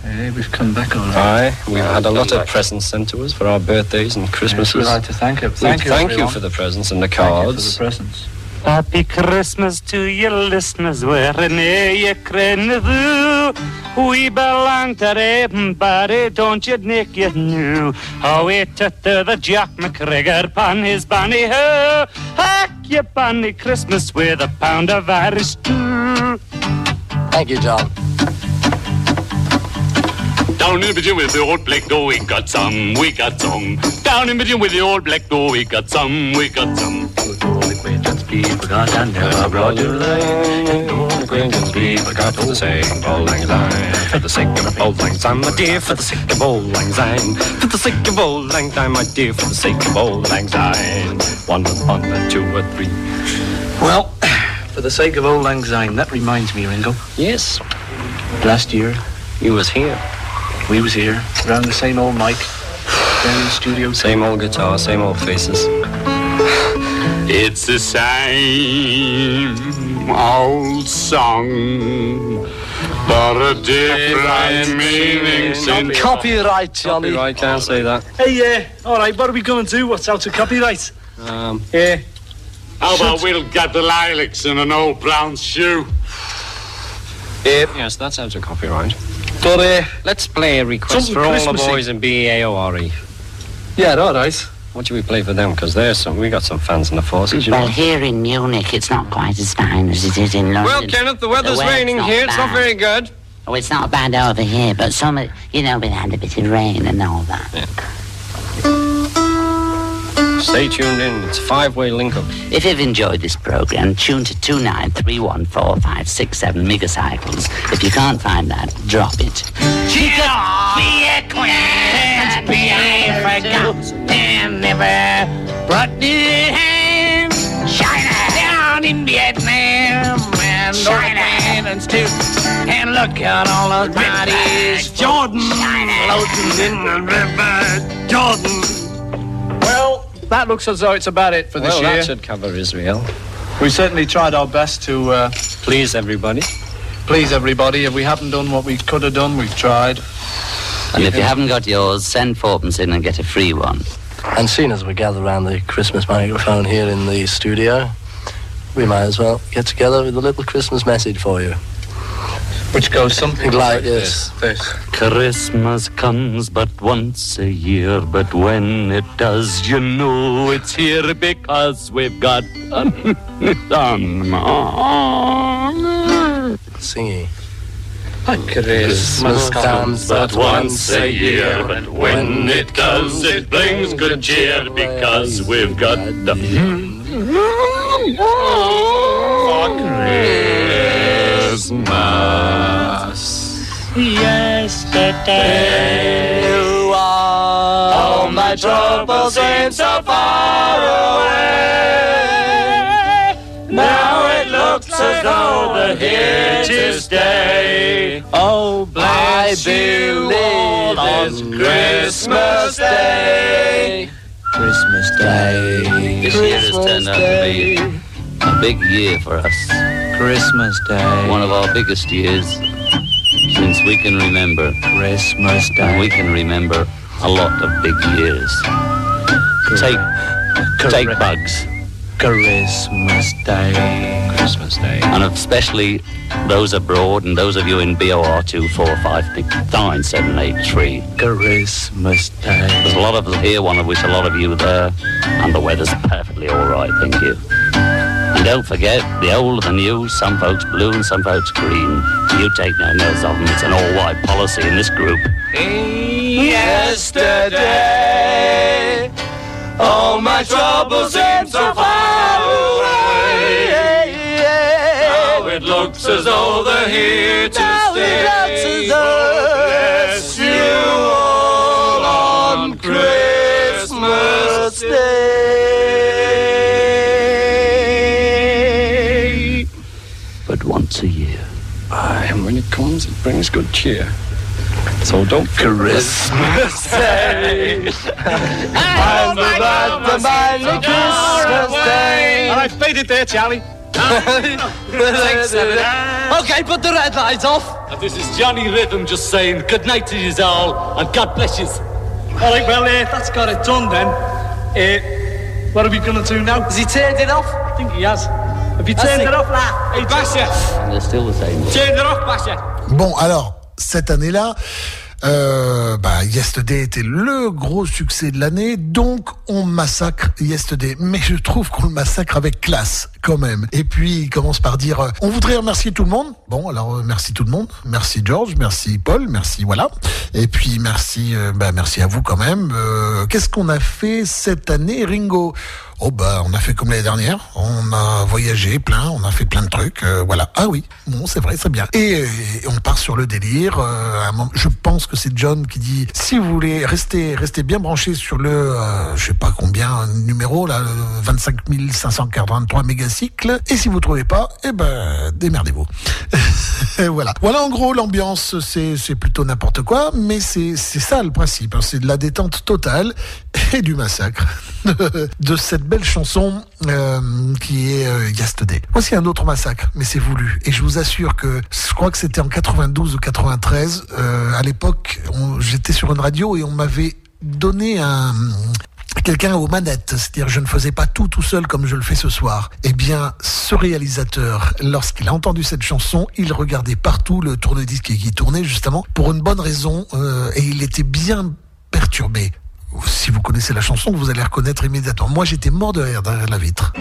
Hey, we've come back all right. Aye, we've had a Come lot of presents sent to us for our birthdays and Christmases. we'd like to thank you. Thank you, Thank you for the presents and the Thank you for cards. the presents. Happy Christmas to your listeners wherever you crenadu. We belong to everybody, don't you, Nick? You knew how we took to the Jack McGregor pan his banny ho. Hack your banny Christmas with a pound of Irish stew. Thank you, John. Down in between with the old black door, we got some, we got some. Down in between with the old black door, we got some, we got some. Because I never brought you Acquaintance be forgot for the sake of old lang syne. For the sake of old lang syne, my dear, for the sake of old lang syne. For the sake of old lang syne, my dear, for the sake of old lang syne. One upon a two or three. Well, for the sake of old lang syne, that reminds me, Ringo. Yes. Last year, You was here. We was here, around the same old mic, down in the studio. Same old guitar, same old faces. It's the same old song, but a different meaning since. Copyright, Johnny. Copyright, can't say that. Hey, yeah, all right, what are we going to do? What's out of copyright? Um, Yeah. How about we'll get the lilacs in an old brown shoe? yes, that's out of copyright. But, uh, Let's play a request for all the boys in BAOR. yeah, all right. E. What should we play for them? Because there's some. We got some fans in the forces, you Well, know. here in Munich, it's not quite as fine as it is in London. Well, Kenneth, the weather's weather's raining not here. It's not very good. Oh, it's not bad over here, but some, you know, we had a bit of rain and all that. Stay tuned in. It's a five-way link-up. If you've enjoyed this program, tune to 29314567 megacycles. If you can't find that, drop it. Be a queen, be Africa, and never brought the hand. China down in Vietnam, and China too. And look at all those bodies, Jordan, floating in the river, Jordan. Well, that looks as though it's about it for this well, year. that should cover Israel. We certainly tried our best to uh, Please, everybody. please everybody. If we haven't done what we could have done, we've tried. And if you haven't got yours, send fourpence in and get a free one. And seeing as we gather around the Christmas microphone here in the studio, we might as well get together with a little Christmas message for you. Which goes something Like like this. This. Christmas comes but once a year, but when it does, you know it's here because we've got some. Singing. Christmas comes But once a year, but when it does, it brings good cheer because we've got the. Christmas. Yesterday, All my troubles seem so far away. Now it looks as though we're here to stay. Oh, bless you all on Christmas Day. Christmas Day. This year has turned out to be a big year for us. Christmas Day. One of our biggest years since we can remember. Christmas And we can remember a lot of big years. Take, take bugs. Christmas Day. Christmas Day. And especially those abroad and those of you in BOR 2459783. Christmas Day. There's a lot of us here, one of which a lot of you there, and the weather's perfectly all right, thank you. And don't forget, the old and the new, some folks blue and some folks green. You take no notice of them, it's an all-white policy in this group. Yesterday, all my troubles seem so far away. Now it looks as though they're here to stay. Once a year. Aye, and when it comes, it brings good cheer. So don't Christmas Day. I'm about to buy the Christmas Day. All right, fade it there, Charlie. Okay, put the red lights off. This is Johnny Rhythm just saying good night to you all and God bless you. All right, well, uh, that's got it done then. Uh, what are we going to do now? Has he turned it off? I think he has. It off, lad? Hey, it off, Basha! Bon, alors, cette année-là, euh, bah, Yesterday était le gros succès de l'année, donc on massacre Yesterday. Mais je trouve qu'on le massacre avec classe, quand même. Et puis, il commence par dire, euh, on voudrait remercier tout le monde. Bon, alors, euh, merci tout le monde. Merci George, merci Paul, merci, voilà. Et puis, merci, euh, bah, merci à vous quand même. Euh, Qu'est-ce qu'on a fait cette année, Ringo? Oh bah on a fait comme l'année dernière, on a voyagé plein, on a fait plein de trucs, euh, voilà. Ah oui, bon c'est vrai, c'est bien. Et, on part sur le délire. euh, je pense que c'est John qui dit si vous voulez rester rester bien branché sur le euh, je sais pas combien numéro là, le 25 543 mégacycles. Et si vous trouvez pas, eh ben démerdez-vous. Voilà. Voilà en gros l'ambiance, c'est plutôt n'importe quoi, mais c'est c'est ça le principe. hein. C'est de la détente totale et du massacre de cette belle chanson euh, qui est euh, Yesterday. Voici un autre massacre, mais c'est voulu. Et je vous assure que je crois que c'était en 92 ou 93. euh, à l'époque, j'étais sur une radio et on m'avait donné un quelqu'un aux manettes, c'est-à-dire je ne faisais pas tout tout seul comme je le fais ce soir. Eh bien, ce réalisateur, lorsqu'il a entendu cette chanson, il regardait partout le tourne-disque qui tournait justement pour une bonne raison euh, et il était bien perturbé. Si vous connaissez la chanson, vous allez reconnaître immédiatement. Moi, j'étais mort de rire derrière la vitre.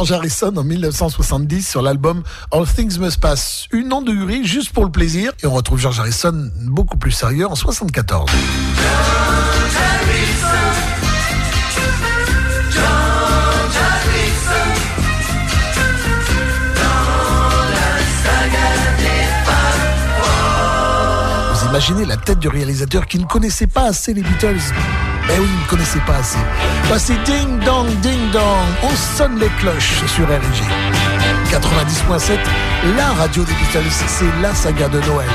George Harrison en 1970 sur l'album All Things Must Pass. Une endurie juste pour le plaisir. Et on retrouve George Harrison beaucoup plus sérieux en 74. Vous imaginez la tête du réalisateur qui ne connaissait pas assez les Beatles Eh oui, il ne connaissait pas assez. Bah, c'est ding dong, ding dong. On sonne les cloches sur RG. 90.7, la radio des c'est la saga de Noël.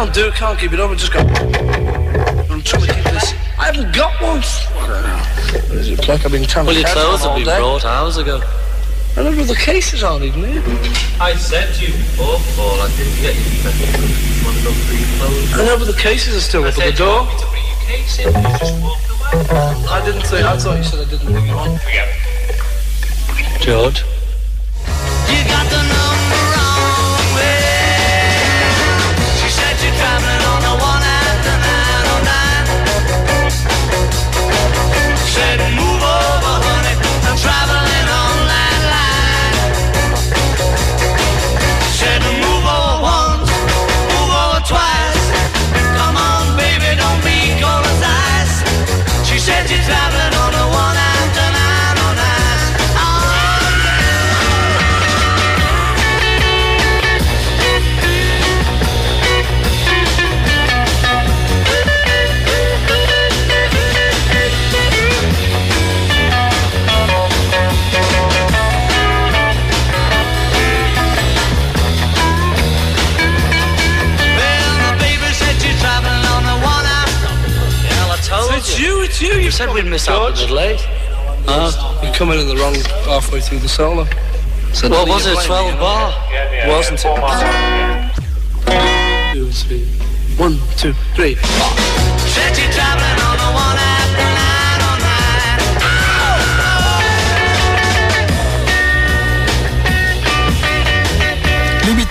Can't do it. Can't keep it up. I just got. I'm trying to keep this. I haven't got one. What is it like? I've been trying well, to. Well, your clothes have been day. brought hours ago. I don't know the cases aren't even here. I said to you before, Paul, I didn't get you You want to go through your clothes? I know, but the cases are still up at the door. I didn't say. I thought you said I didn't bring you on. George. You. You. You said we'd miss out a bit late. Huh? You're coming in the wrong halfway through the solo. So What was it, 12 bar? yeah? Wasn't it? Two, three. One, two, three. Said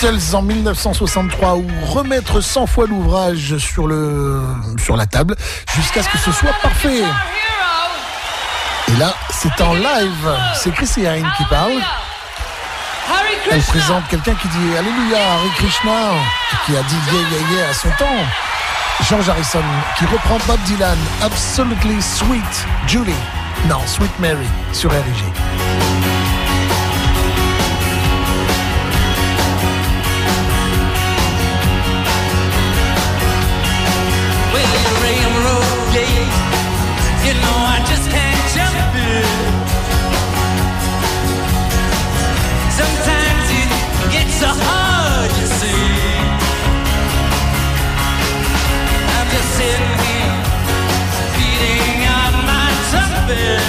En 1963 ou remettre 100 fois l'ouvrage sur le sur la table jusqu'à ce que ce soit parfait. Et là, c'est en live. C'est Chrissy Hine qui parle. Elle présente quelqu'un qui dit Alléluia, Hare Krishna, qui a dit yeah, yeah, yeah à son temps. George Harrison qui reprend Bob Dylan, Absolutely Sweet Julie. Non, Sweet Mary sur RG. Beating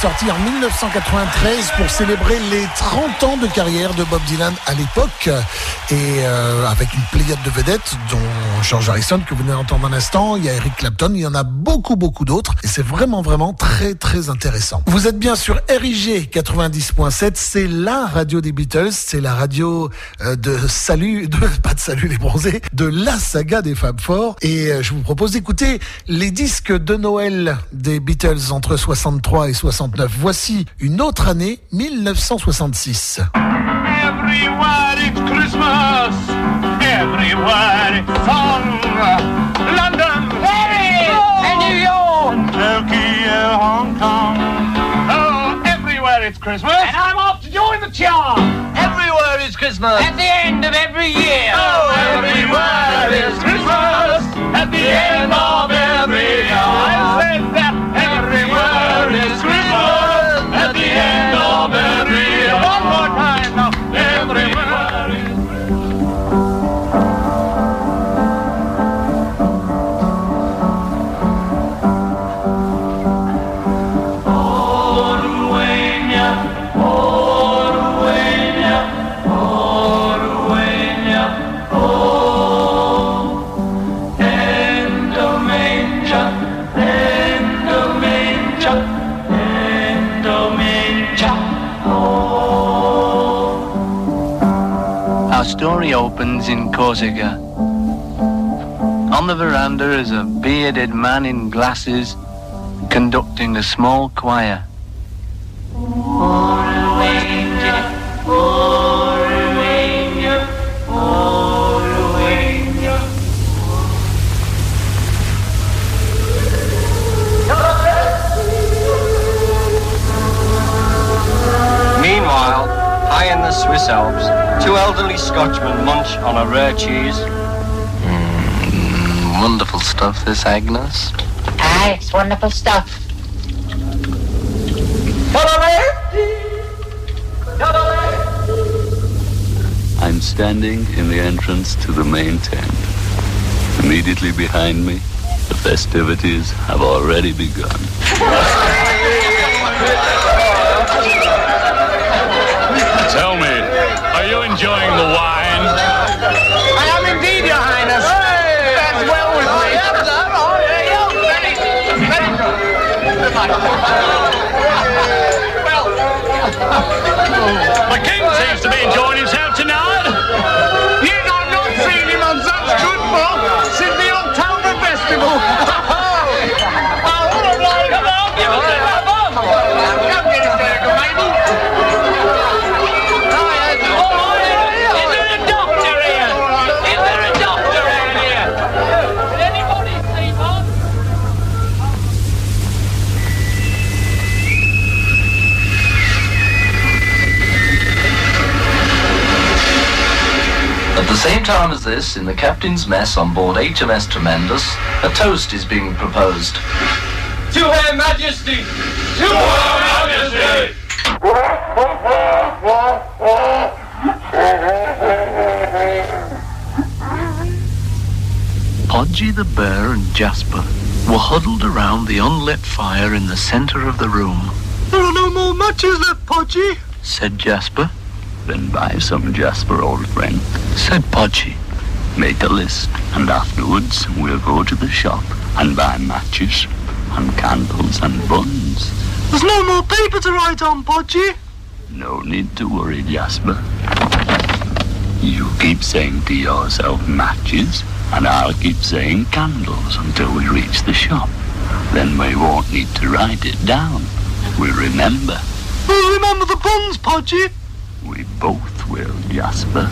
sorti en 1993 pour célébrer les 30 ans de carrière de Bob Dylan à l'époque. Et euh, avec une pléiade de vedettes dont George Harrison que vous venez d'entendre un instant, il y a Eric Clapton, il y en a beaucoup beaucoup d'autres et c'est vraiment vraiment très très intéressant. Vous êtes bien sur RIG 90.7, c'est la radio des Beatles, c'est la radio euh, de salut, de, pas de salut les bronzés, de la saga des Fab Four et euh, je vous propose d'écouter les disques de Noël des Beatles entre 63 et 69. Voici une autre année, 1966. Everywhere it's Christmas. Everywhere it's song. London, Paris, and New York, Tokyo, uh, Hong Kong. Oh, everywhere it's Christmas. And I'm off to join the charm. Everywhere is Christmas. At the end of every year. Oh, everywhere is Christmas. At the end of story opens in Corsica. On the veranda is a bearded man in glasses conducting a small choir. High in the Swiss Alps, two elderly Scotchmen munch on a rare cheese. Mm, wonderful stuff, this Agnes. Ah, it's wonderful stuff. I'm standing in the entrance to the main tent. Immediately behind me, the festivities have already begun. Tell me, are you enjoying the wine? I am indeed, Your Highness. That's well with me. Very, The king seems to be enjoying himself same time as this, in the captain's mess on board HMS Tremendous, a toast is being proposed. To Her Majesty! To Her Majesty! Podgy the bear and Jasper were huddled around the unlit fire in the center of the room, There are no more matches left, Podgy. said Jasper. Then buy some Jasper, old friend. Said Podgy. Make a list, and afterwards we'll go to the shop and buy matches and candles and buns. There's no more paper to write on, Podgy. No need to worry, Jasper. You keep saying to yourself matches, and I'll keep saying candles until we reach the shop. Then we won't need to write it down. We'll remember. We'll remember the buns, Podgy. We both will, Jasper.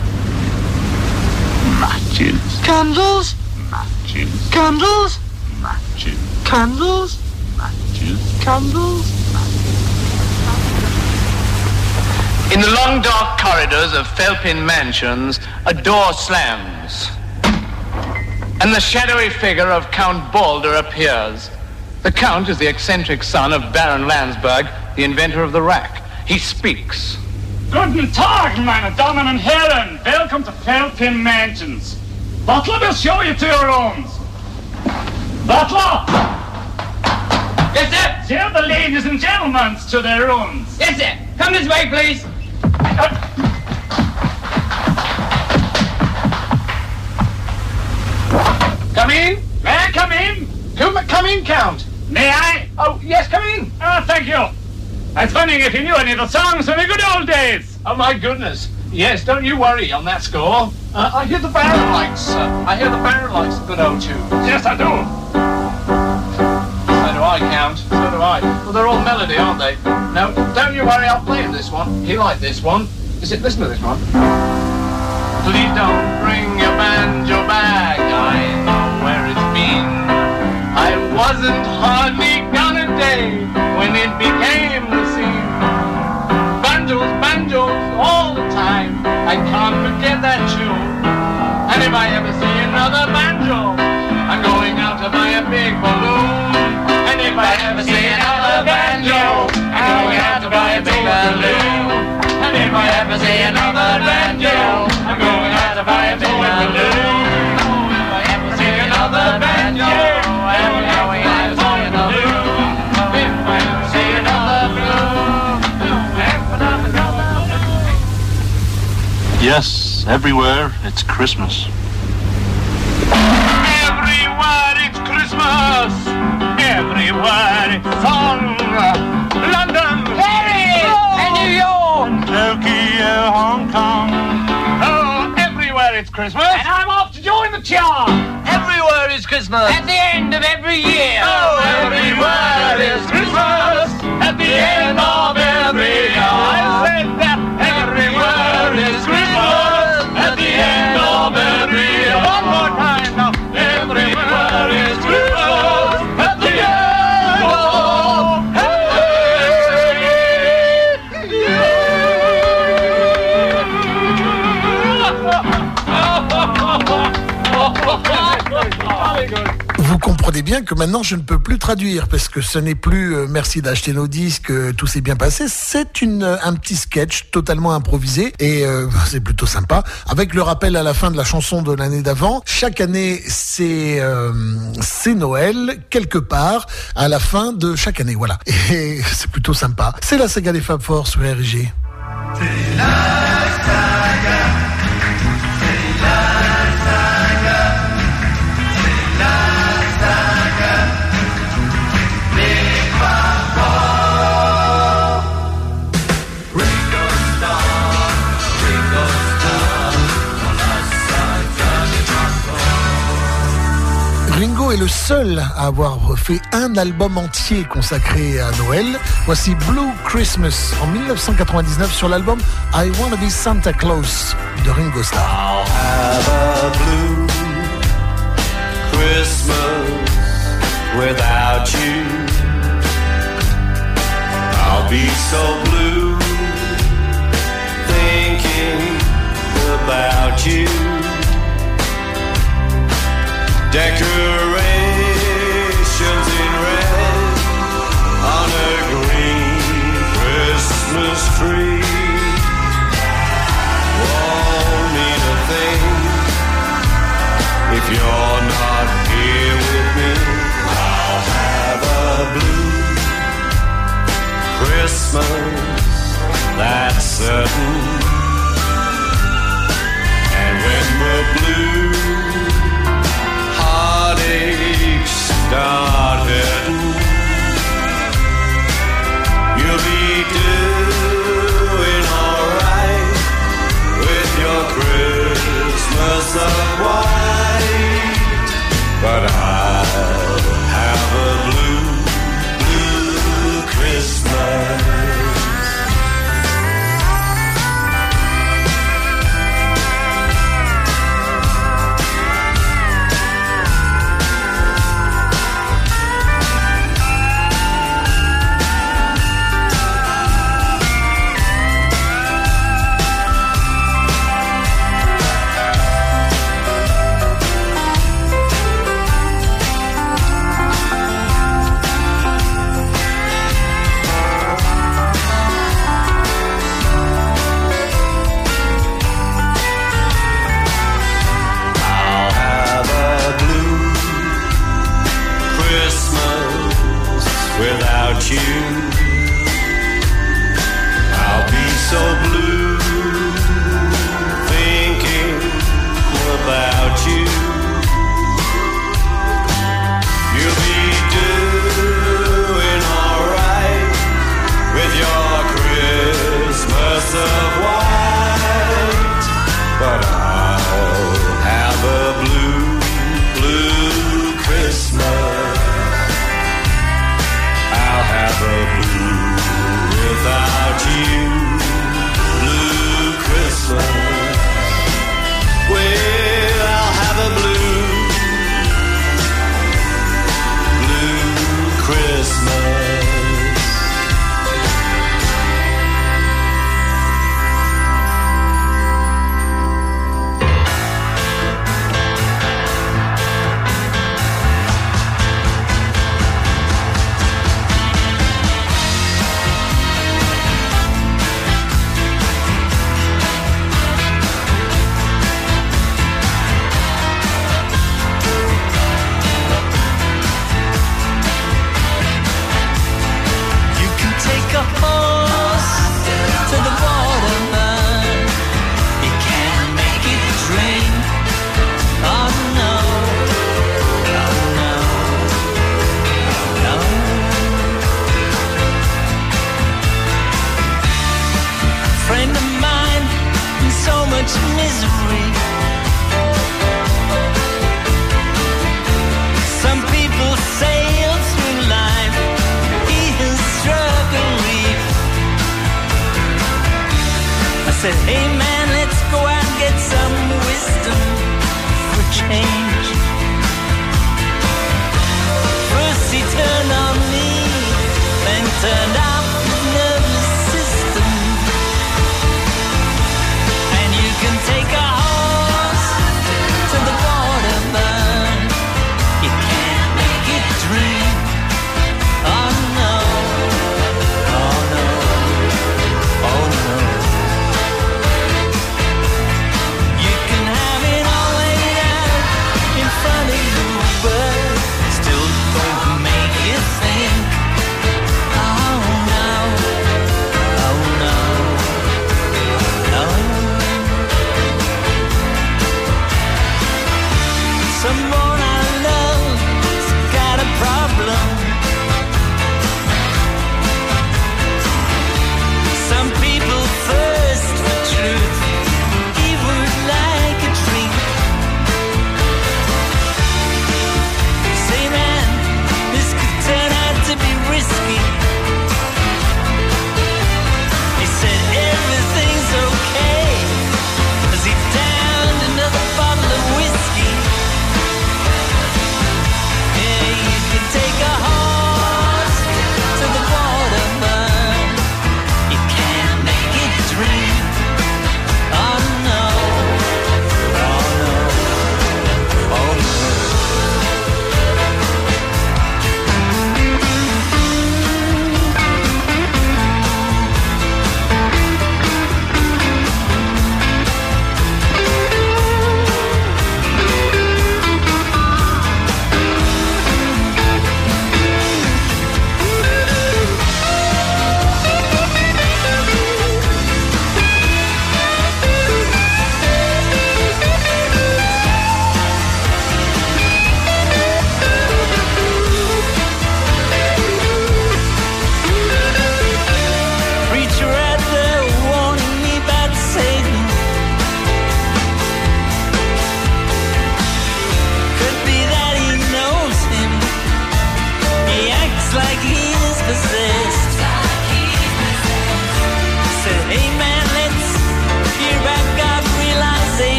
Matches, Candles, matches, candles, matches, candles, matches. candles. In the long dark corridors of Felpin Mansions, a door slams. And the shadowy figure of Count Balder appears. The Count is the eccentric son of Baron Landsberg, the inventor of the rack. He speaks. Guten Tag, meine Damen und Herren. Welcome to Felpin Mansions. Butler will show you to your rooms. Butler! Yes, sir. Show the ladies and gentlemen to their rooms. Yes, sir. Come this way, please. Come in. May I come in? Come, come in, Count. May I? Oh, yes, come in. Oh, thank you. I was wondering if you knew any of the songs from the good old days. Oh, my goodness. Yes, don't you worry on that score. Uh, I hear the barrel lights. Uh, I hear the barrel lights of good old tunes. Yes, I do. So do I, Count. So do I. Well, they're all melody, aren't they? No, don't you worry. I'll play him this one. He liked this one. Is it? Listen to this one. Please don't bring your banjo back. I know where it's been. I wasn't hardly day when it became the scene. Banjos, banjos, all the time. I can't forget that tune. And if I ever see another banjo, I'm going out to buy a big balloon. And if I ever see another banjo, I'm going out to buy a big balloon. And if I ever see another banjo, I'm going out to buy a big balloon. Yes, everywhere it's Christmas. Everywhere it's Christmas. Everywhere it's song. London, Paris, oh. and New York, Tokyo, Hong Kong. Oh, everywhere it's Christmas. And I'm off to join the chart. Everywhere is Christmas. At the end of every year. Oh, everywhere is Christmas. At the end of every year. I said that Vous comprenez bien que maintenant je ne peux plus traduire parce que ce n'est plus euh, merci d'acheter nos disques, tout s'est bien passé. C'est euh, un petit sketch totalement improvisé et euh, c'est plutôt sympa. Avec le rappel à la fin de la chanson de l'année d'avant. Chaque année c'est c'est Noël quelque part à la fin de chaque année. Voilà et c'est plutôt sympa. C'est la saga des Fab Four sur RG. Ringo est le seul à avoir fait un album entier consacré à Noël. Voici Blue Christmas en 1999 sur l'album I Wanna Be Santa Claus de Ringo Starr. I'll be so blue thinking about you. Christmas tree. Won't mean a thing if you're not here with me. I'll have a blue Christmas, that's certain. And when the blue heartaches start Christmas of white. But I'll have a blue, blue Christmas. you. said, hey man, let's go out and get some wisdom for change. First he turned on me, then turned on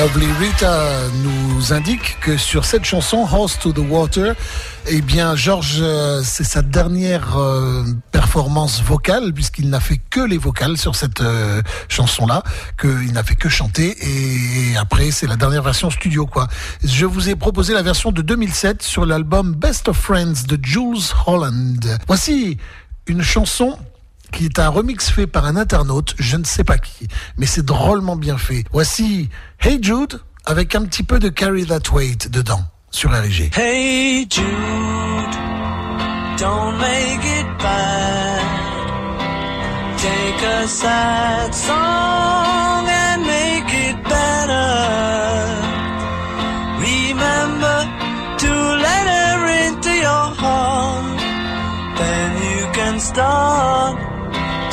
Lovely Rita nous indique que sur cette chanson, House to the Water, eh bien, George, euh, c'est sa dernière euh, performance vocale, puisqu'il n'a fait que les vocales sur cette euh, chanson-là, qu'il n'a fait que chanter, et après, c'est la dernière version studio, quoi. Je vous ai proposé la version de 2007 sur l'album Best of Friends de Jules Holland. Voici une chanson qui est un remix fait par un internaute, je ne sais pas qui, mais c'est drôlement bien fait. Voici Hey Jude avec un petit peu de Carry That Weight dedans sur RG. Hey Jude, don't make it bad. Take a sad song and make it better. Remember to let her into your heart. Then you can start.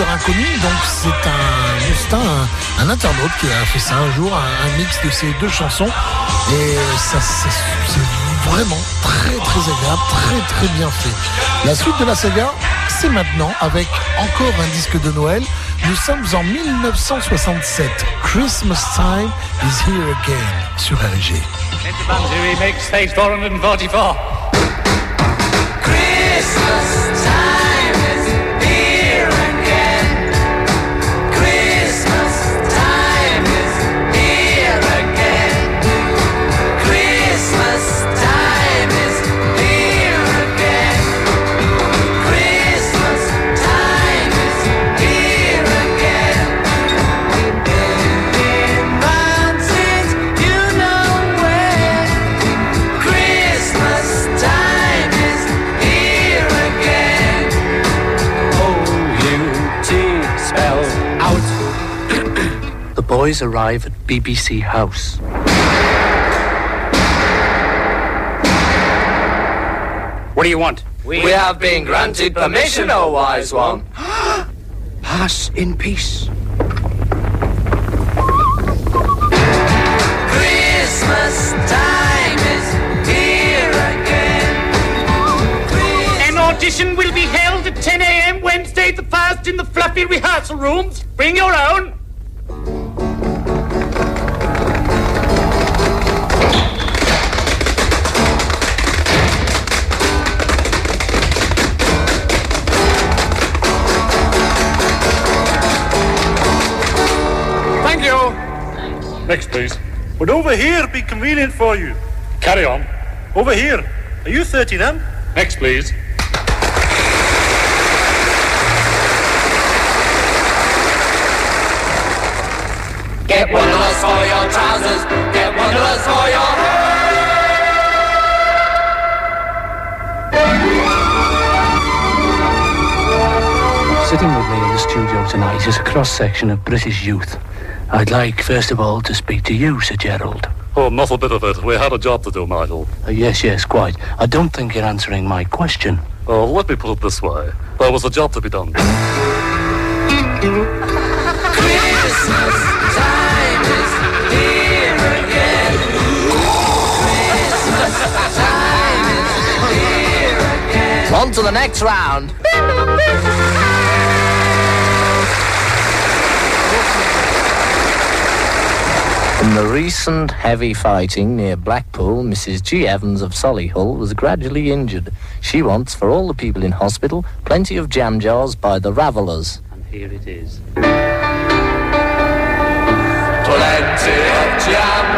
Auteur inconnu. Donc c'est un, c'est un, un internaute qui a fait ça un jour, un, un mix de ces deux chansons. Et ça, c'est c'est vraiment très très agréable, très très bien fait. La suite de la saga, c'est maintenant avec encore un disque de Noël. Nous sommes en 1967. Christmas Time is here again sur RG. Banzu remix, page 444. Christmas boys arrive at BBC House. What do you want? We have been granted permission, O wise one. Pass in peace. Christmas time is here again. An audition will be held at 10 a.m. Wednesday the 1st in the fluffy rehearsal rooms. Bring your own. Next, please. Would over here be convenient for you? Carry on. Over here. Are you 30 then? Next, please. Get one of us for your trousers. Get one of us for your hair. Sitting with me in the studio tonight is a cross section of British youth. I'd like, first of all, to speak to you, Sir Gerald. Oh, not a bit of it. We had a job to do, Michael. Uh, yes, yes, quite. I don't think you're answering my question. Oh, let me put it this way. There was a job to be done. Christmas time is here again. Christmas time is here again. On to the next round. In the recent heavy fighting near Blackpool, Mrs. G. Evans of Solihull was gradually injured. She wants, for all the people in hospital, plenty of jam jars by the Ravelers. And here it is. Plenty of jam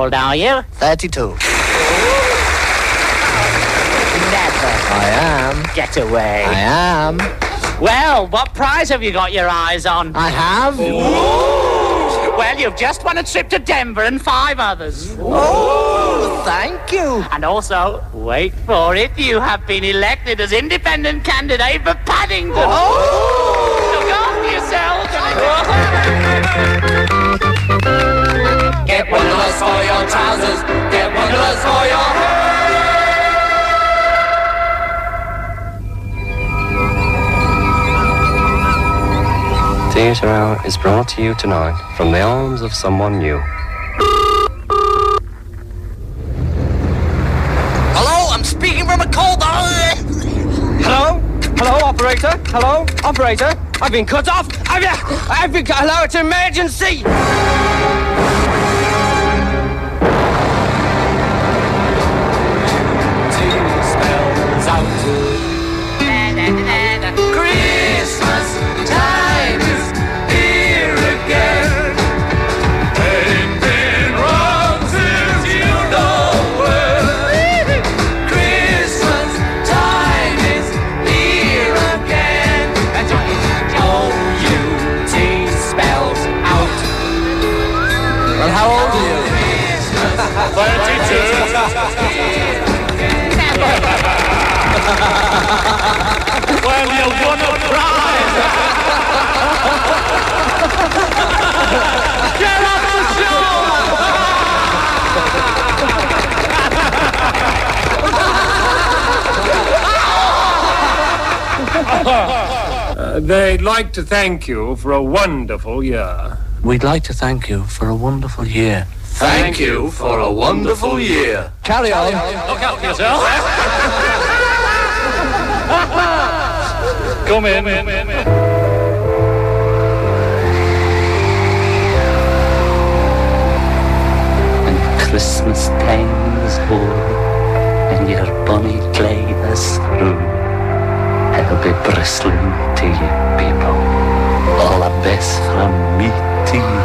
old are you? 32. Never. I am. Get away. I am. Well, what prize have you got your eyes on? I have. Well, you've just won a trip to Denver and five others. Oh, thank you. And also, wait for it, you have been elected as independent candidate for Paddington. Look after yourselves. Get one of us for your trousers. Get one for your Theatre Hour is brought to you tonight from the arms of someone new. Hello, I'm speaking from a cold. Hello? Hello, operator? Hello? Operator? I've been cut off! I've, I've been... Hello, it's an emergency! They'd like to thank you for a wonderful year. We'd like to thank you for a wonderful year. Thank you for a wonderful year. Carry on. Look out for yourself. Come in. Christmas time is o'er and your bonny clay is through. I'll be bristling to you, people. All the best from me to you.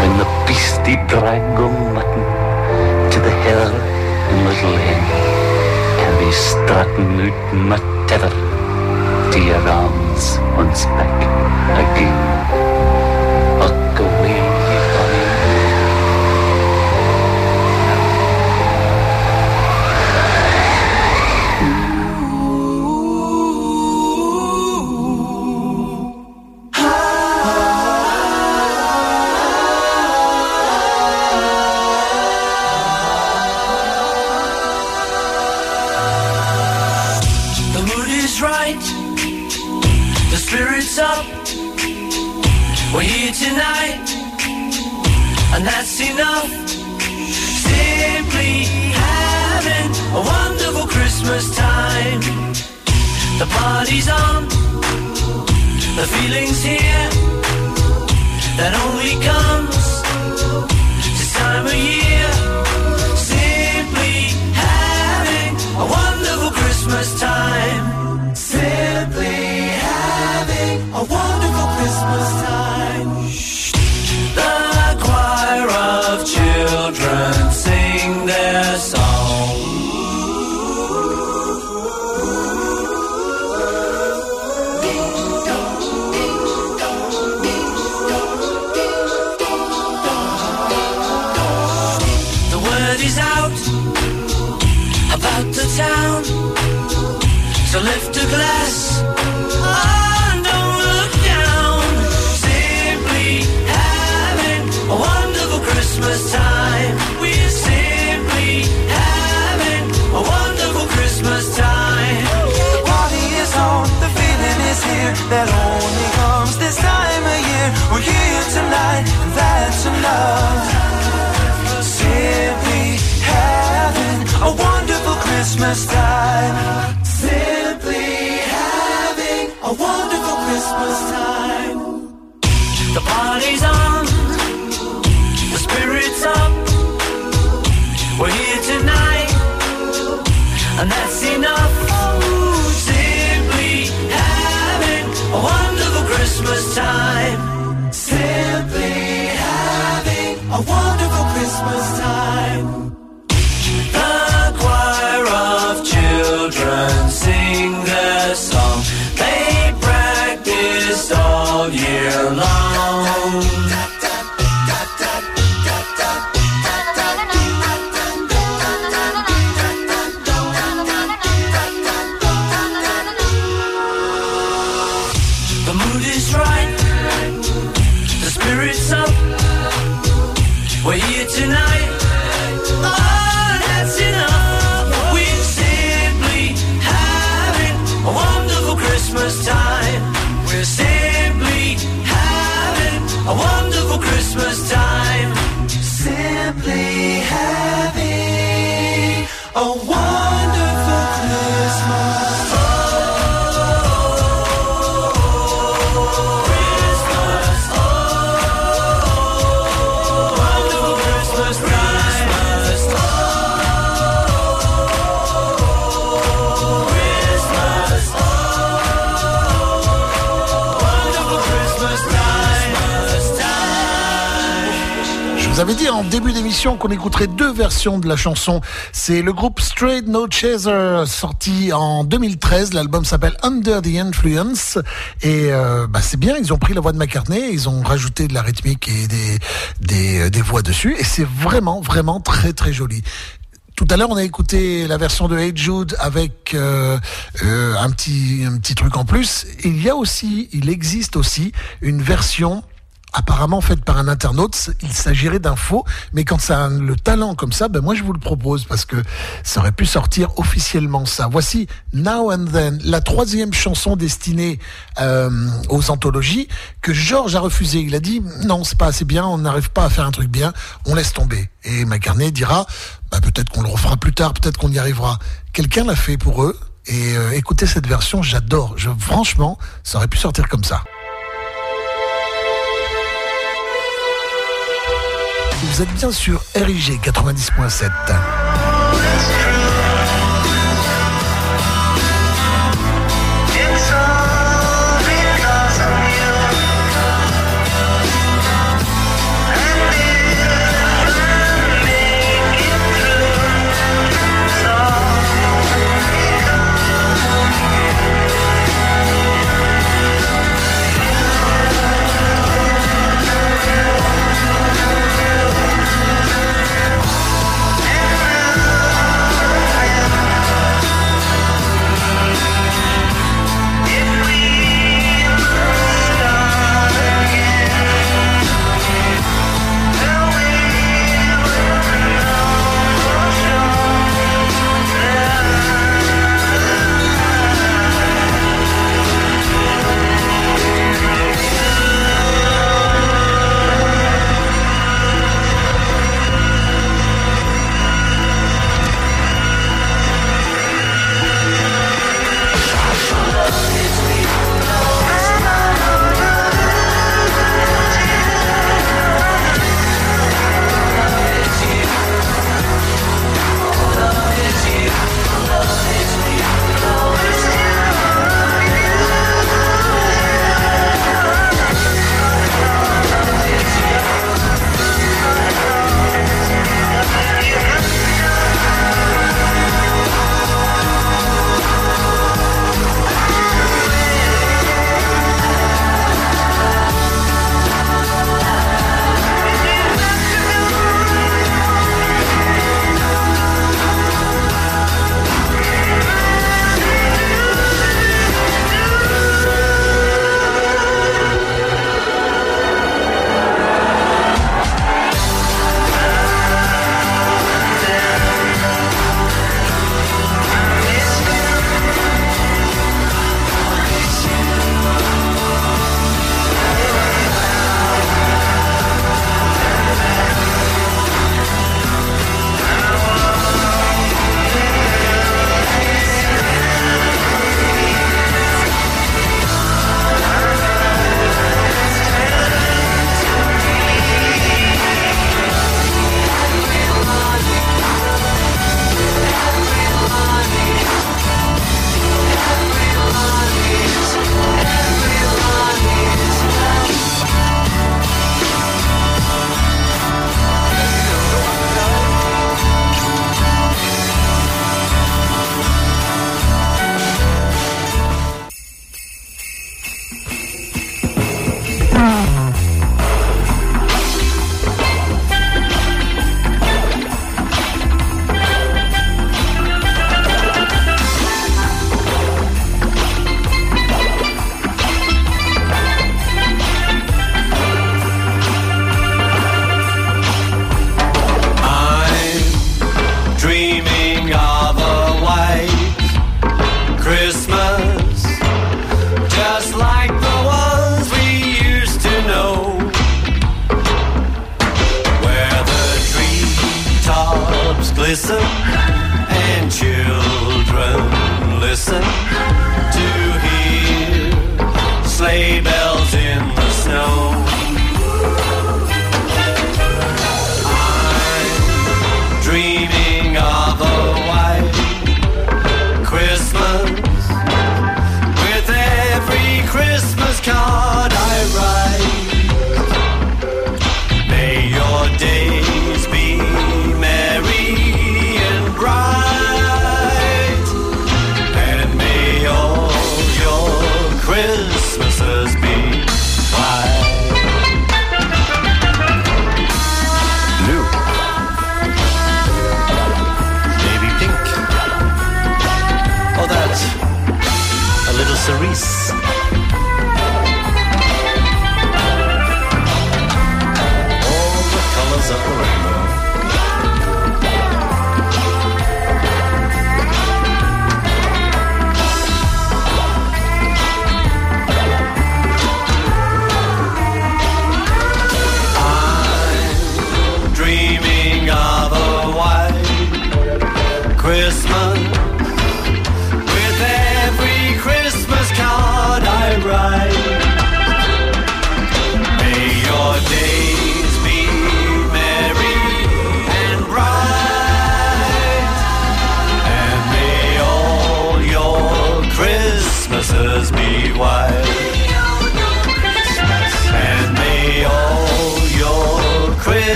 When the beastie dragon mutton to the hill in Little Lane can be strutting out my tether to your arms once back again. Vous avais dit en début d'émission qu'on écouterait deux versions de la chanson. C'est le groupe Straight No Chaser, sorti en 2013. L'album s'appelle Under the Influence. Et euh, bah, c'est bien, ils ont pris la voix de McCartney, ils ont rajouté de la rythmique et des, des, euh, des voix dessus. Et c'est vraiment, vraiment très, très joli. Tout à l'heure, on a écouté la version de Hey Jude avec euh, euh, un petit un petit truc en plus. Il y a aussi, il existe aussi une version apparemment faite par un internaute. Il s'agirait d'un faux, mais quand ça a le talent comme ça, ben moi je vous le propose parce que ça aurait pu sortir officiellement ça. Voici Now and Then, la troisième chanson destinée euh, aux anthologies que Georges a refusé. Il a dit non, c'est pas assez bien, on n'arrive pas à faire un truc bien, on laisse tomber. Et McCartney dira bah, peut-être qu'on le refera plus tard, peut-être qu'on y arrivera. Quelqu'un l'a fait pour eux. Et euh, écoutez cette version, j'adore. Je, franchement, ça aurait pu sortir comme ça. Vous êtes bien sur RIG 90.7.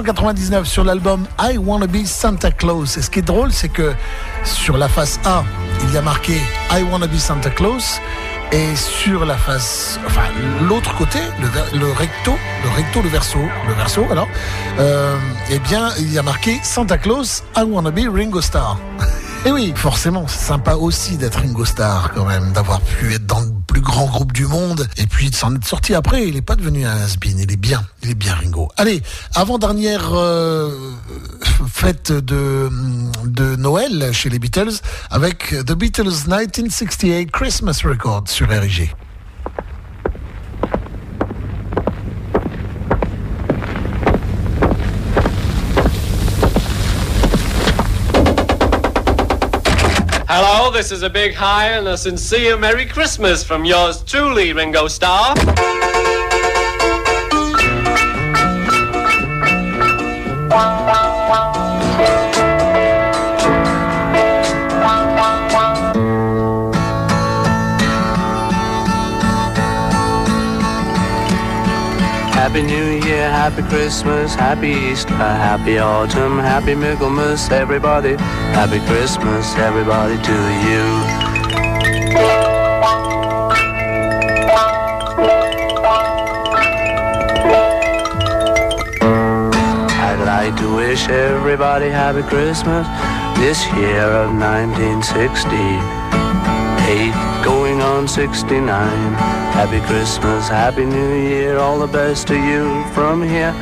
1999 sur l'album I Wanna Be Santa Claus, et ce qui est drôle, c'est que sur la face A, il y a marqué I Wanna Be Santa Claus, et sur la face, enfin l'autre côté, le, recto, le recto, le verso, le verso, alors, euh, eh bien, il y a marqué Santa Claus, I Wanna Be Ringo Starr. Et oui, forcément, c'est sympa aussi d'être Ringo Starr quand même, d'avoir pu être dans le plus grand groupe du monde et puis de s'en être sorti après. Il n'est pas devenu un has il est bien, il est bien Ringo. Allez, avant-dernière euh, fête de, Noël chez les Beatles avec The Beatles 1968 Christmas Record sur RIG. Hello, this is a big hi and a sincere Merry Christmas from yours truly, Ringo Starr. Happy New Year, Happy Christmas, Happy Easter, Happy Autumn, Happy Michaelmas, everybody. Happy Christmas, everybody, to you. I'd like to wish everybody Happy Christmas this year of 1968, going on 69. Happy Christmas, Happy New Year, all the best to you from here.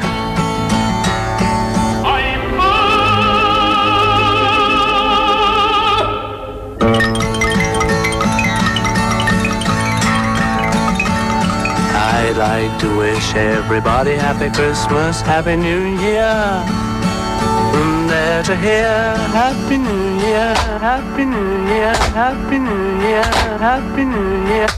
I'd like to wish everybody Happy Christmas, Happy New Year. There to here, Happy New Year, Happy New Year, Happy New Year, Happy New Year.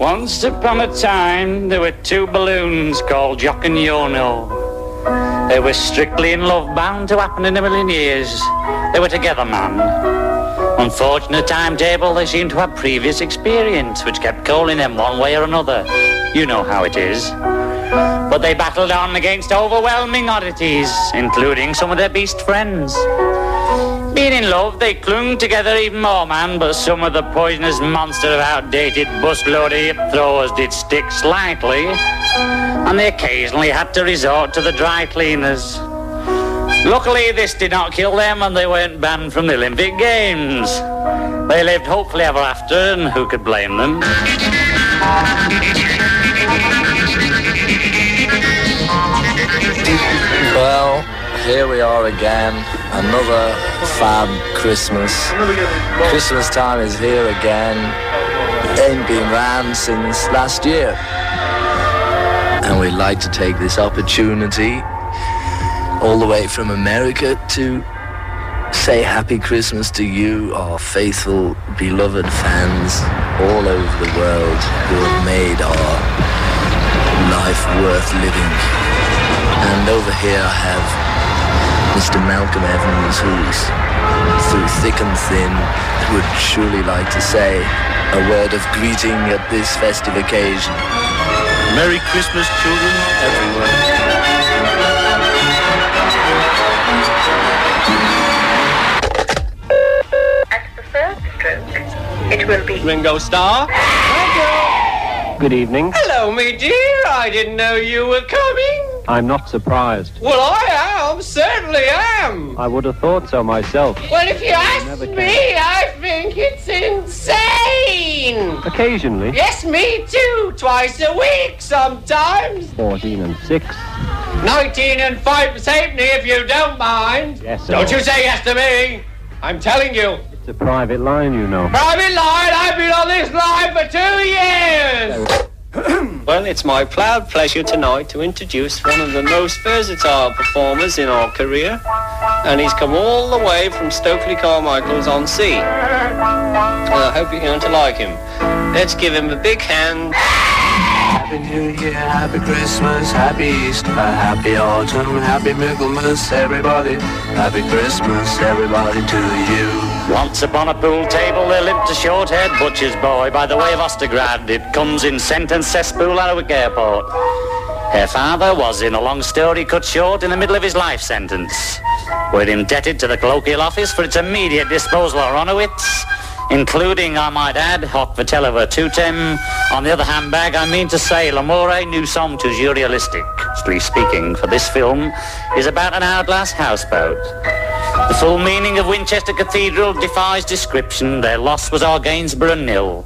Once upon a time, there were two balloons called Jock and Yono. They were strictly in love, bound to happen in a million years. They were together, man. Unfortunate timetable, they seemed to have previous experience, which kept calling them one way or another. You know how it is. But they battled on against overwhelming oddities, including some of their beast friends. Being in love, they clung together even more, man, but some of the poisonous monster of outdated busload of hip throwers did stick slightly, and they occasionally had to resort to the dry cleaners. Luckily, this did not kill them, and they weren't banned from the Olympic Games. They lived hopefully ever after, and who could blame them? Well, here we are again. Another fab Christmas. Christmas time is here again. It ain't been round since last year. And we'd like to take this opportunity all the way from America to say happy Christmas to you, our faithful, beloved fans all over the world who have made our life worth living. And over here I have Mr. Malcolm Evans, who's through thick and thin would surely like to say a word of greeting at this festive occasion. Merry Christmas, children everywhere. It will be Ringo Starr. Good evening. Hello, me dear. I didn't know you were coming. I'm not surprised. Well, I am. Certainly am. I would have thought so myself. Well, if you ask me. I think it's insane. Occasionally. Yes, me too. Twice a week sometimes. 14 and 6. 19 and 5 save me if you don't mind. Yes, sir. Don't you say yes to me. I'm telling you. It's a private line, you know. Private line, I've been on this line for two years. Well, it's my proud pleasure tonight to introduce one of the most versatile performers in our career, and he's come all the way from Stokely Carmichael's on sea. And I hope you're going to like him. Let's give him a big hand. Happy New Year, Happy Christmas, Happy Easter, Happy Autumn, Happy Michaelmas, everybody. Happy Christmas, everybody to you. Once upon a pool table there lived a short-haired butcher's boy by the way of Ostergrad. It comes in sentence cesspool Alnwick Airport. Her father was, in a long story cut short, in the middle of his life sentence. We're indebted to the colloquial office for its immediate disposal of Ronowitz, including, I might add, Hoc Vitello Virtutem. On the other handbag, I mean to say, L'amore nous sommes toujours realistic. Strictly speaking, for this film is about an hourglass houseboat. The full meaning of Winchester Cathedral defies description. Their loss was our Gainsborough nil.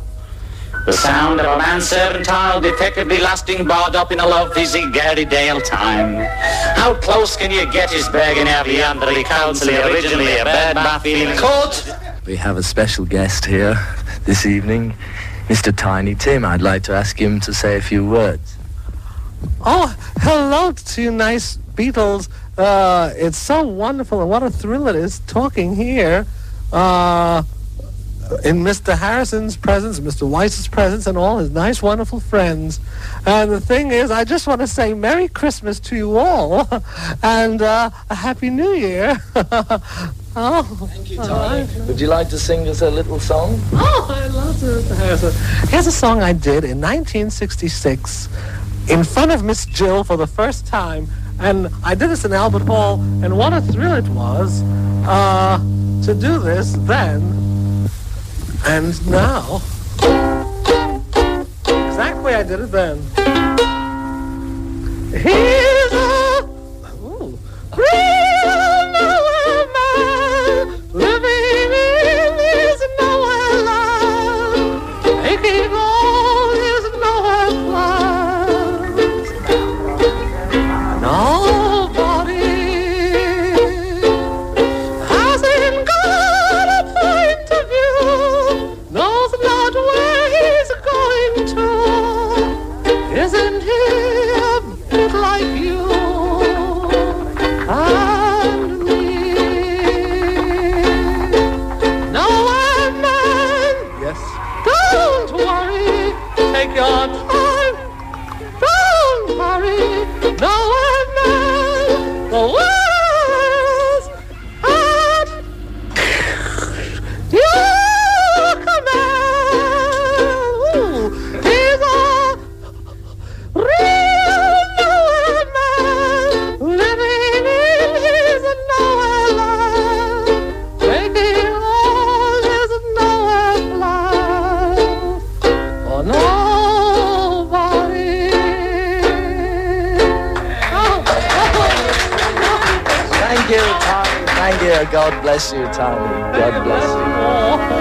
The sound of a manservant effectively lasting barred up in a lovely Gary Dale time. How close can you get his early under the council originally a bad bath feeling court? We have a special guest here this evening, Mr. Tiny Tim. I'd like to ask him to say a few words. Oh, hello to you nice Beatles. Uh, it's so wonderful and what a thrill it is talking here uh, in Mr. Harrison's presence, Mr. Weiss's presence, and all his nice, wonderful friends. And the thing is, I just want to say Merry Christmas to you all and uh, a Happy New Year. oh, Thank you, Tiny. Would you like to sing us a little song? Oh, I love Mr. Harrison. Here's a song I did in 1966 in front of Miss Jill for the first time. And I did this in Albert Hall, and what a thrill it was uh, to do this then and now. Exactly I did it then. Here's a ooh, God bless you, Tiny. God bless you.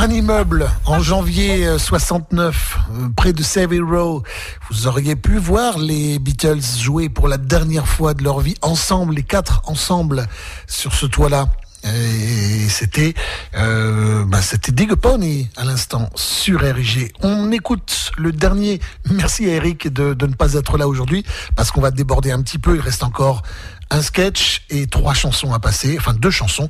Un immeuble en janvier euh, 69, euh, près de Savile Row, vous auriez pu voir les Beatles jouer pour la dernière fois de leur vie ensemble, les quatre ensemble sur ce toit-là. Et c'était euh, bah, à l'instant sur RG. On écoute le dernier. Merci à Eric de ne pas être là aujourd'hui parce qu'on va déborder un petit peu. Il reste encore un sketch et trois chansons à passer, enfin deux chansons.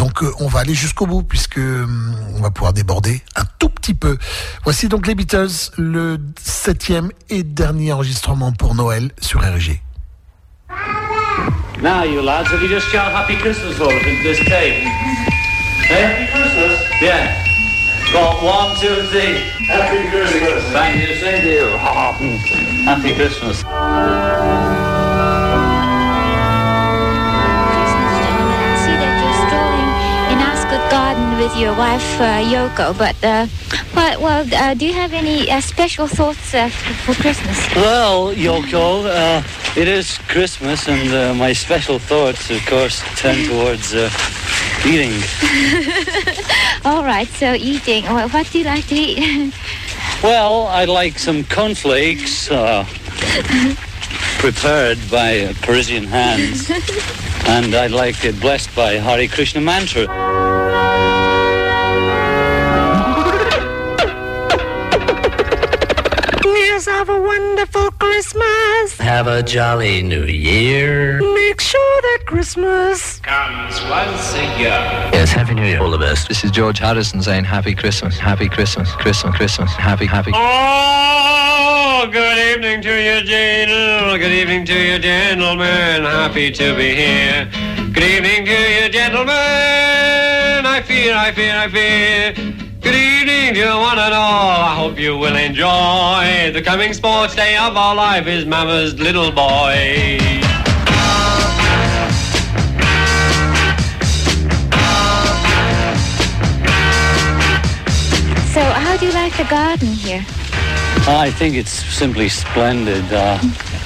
Donc euh, on va aller jusqu'au bout puisque hum, on va pouvoir déborder un tout petit peu. Voici donc les Beatles, le septième et dernier enregistrement pour Noël sur RG. Now, you lads, have you just shout Happy Christmas for us into this cave? Hey? Happy Christmas? Yeah. Got one, two, three. Happy Christmas. Thank you, same to you. Happy Christmas. With your wife uh, Yoko. But uh, well, well uh, do you have any uh, special thoughts uh, for Christmas? Well, Yoko, uh, it is Christmas, and uh, my special thoughts, of course, turn towards uh, eating. All right, so eating. Well, what do you like to eat? Well, I like some cornflakes uh, prepared by uh, Parisian hands, and I'd like it blessed by Hare Krishna mantra. Have a wonderful Christmas. Have a jolly new year. Make sure that Christmas Comes once a year. Yes, Happy New Year. All the best. This is George Harrison saying Happy Christmas, Happy Christmas, Christmas, Christmas, Happy, Happy. Oh, good evening to you, gentle. Good evening to you, gentlemen. Happy to be here. Good evening to you, gentlemen. I fear, I fear, I fear. Good evening to one and all. I hope you will enjoy the coming sports day of our life is Mama's little boy. So, how do you like the garden here? I think it's simply splendid. Uh,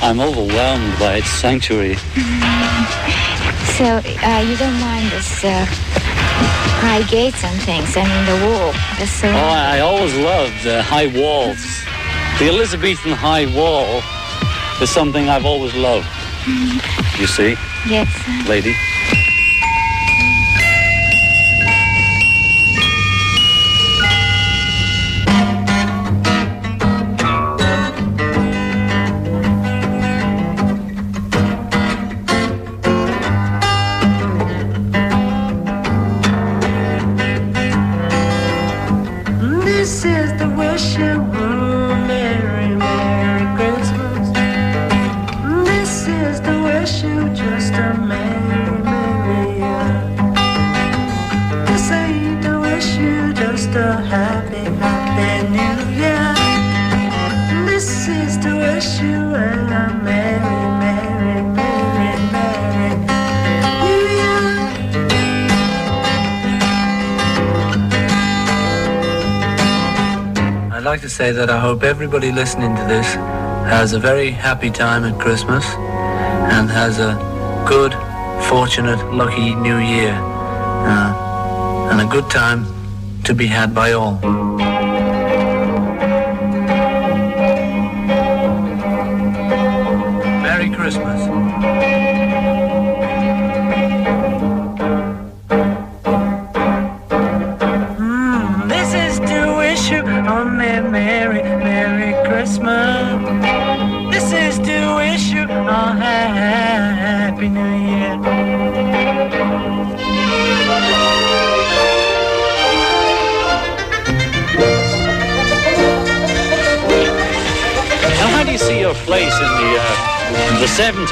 I'm overwhelmed by its sanctuary. So, uh, you don't mind this uh, high gates and things? I mean, the wall. So. Oh, I I always loved the high walls. The Elizabethan high wall is something I've always loved. Mm. You see, Yes. lady? To say that I hope everybody listening to this has a very happy time at Christmas and has a good, fortunate, lucky new year. Uh, and a good time to be had by all.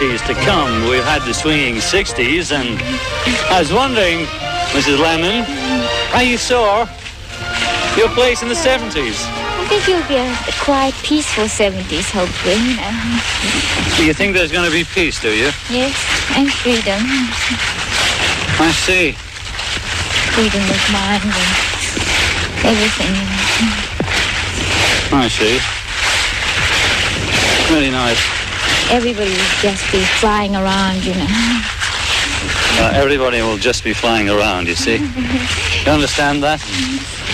70s to come? We've had the swinging 60s, and I was wondering, Mrs. Lennon, how you saw your place in the 70s? I think you'll be a, quite peaceful 70s, hopefully. You know. Do you think there's going to be peace, do you? Yes, and freedom. I see. Freedom of mind and everything. I see. Very nice. Everybody will just be flying around, you know. Uh, everybody will just be flying around, you see. You understand that?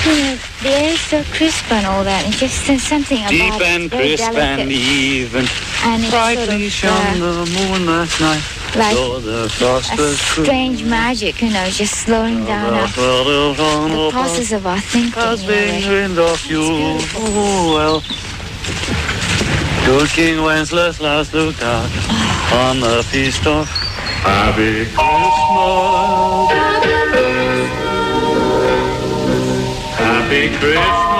Yeah, the air is so crisp and all that. It's just there's something about Deep and crisp delicate. and even. And it's Brightly sort shone of, the moon last night. like the frost a strange magic, you know, just slowing down our, the process of our thinking. Has in a way. been wind of you. Oh, well. Good King Wenceslas last looked out on the feast of Happy Christmas. Happy Christmas.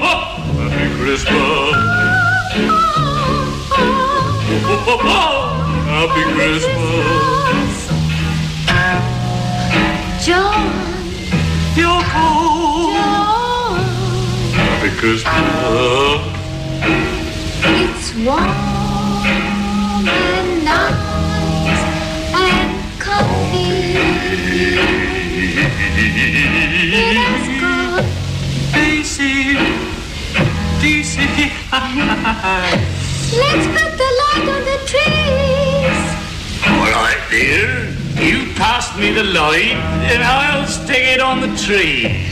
Happy Christmas. Happy Christmas. John. You're John. Happy Christmas. It's warm. It has Daisy. Let's put the light on the trees. All right, dear. You pass me the light, and I'll stick it on the tree.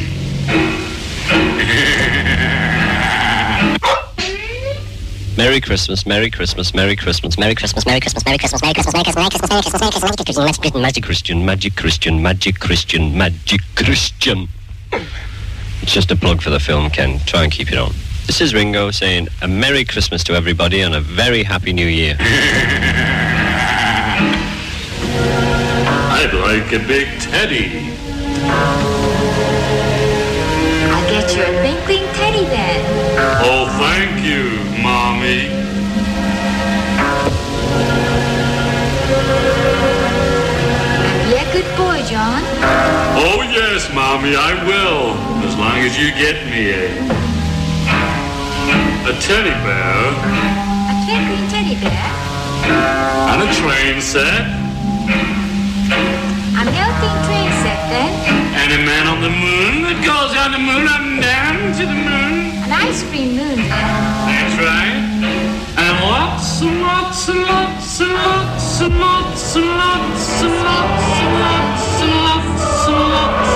Merry Christmas, Merry Christmas, Merry Christmas, Merry Christmas, Merry Christmas, Merry Christmas, Merry Christmas, Merry Christmas, Merry Christmas, Merry Christmas, Merry Christmas, Merry Christmas, Magic Christian, Magic Christian, Magic Christian, Magic Christian. It's just a plug for the film, Ken. Try and keep it on. This is Ringo saying a Merry Christmas to everybody and a very Happy New Year. I'd like a big teddy. I'll get you a twinkling teddy then. Oh, thank you, Mommy. Be a good boy, John. Oh, yes, Mommy, I will. As long as you get me a... A teddy bear A twinkling teddy bear. and a train set A melting train set then. and a man on the moon that goes on the moon up and down to the moon. An ice cream moon then. That's right. And lots and lots and lots and lots and lots and lots and lots and lots and lots and lots and lots.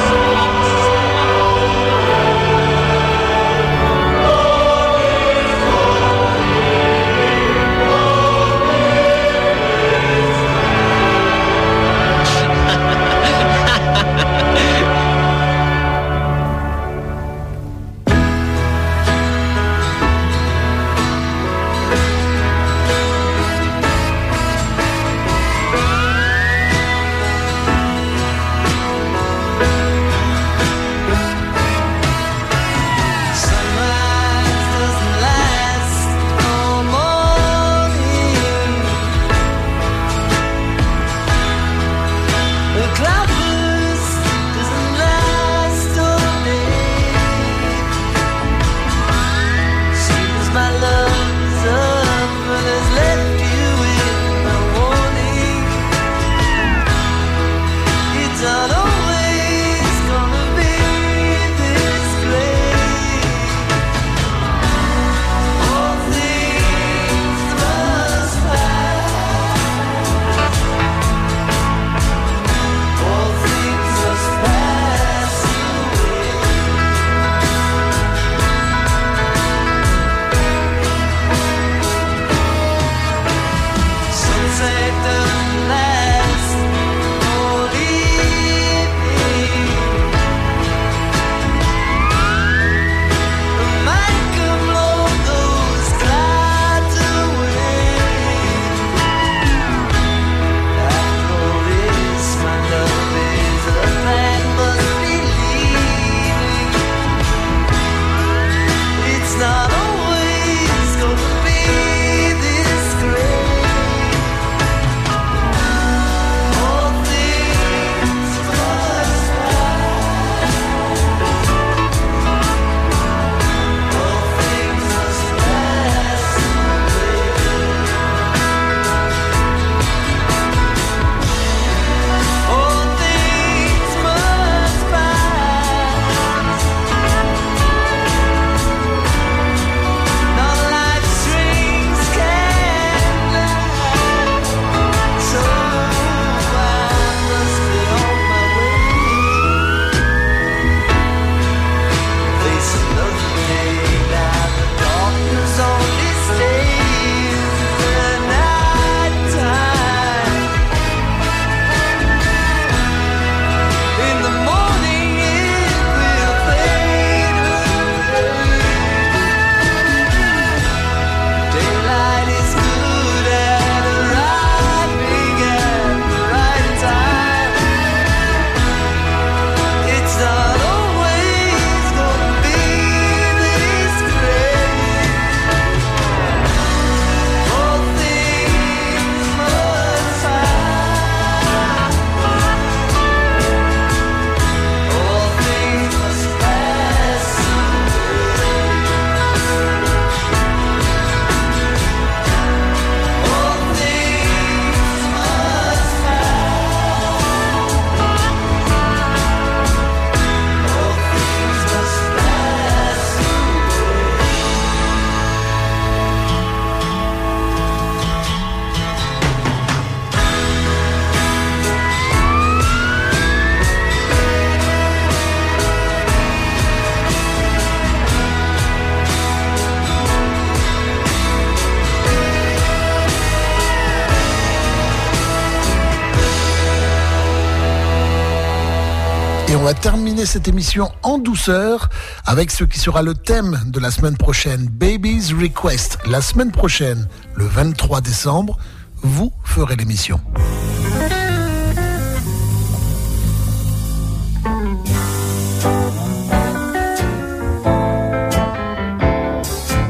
Cette émission en douceur avec ce qui sera le thème de la semaine prochaine, Baby's Request. La semaine prochaine, le 23 décembre, vous ferez l'émission.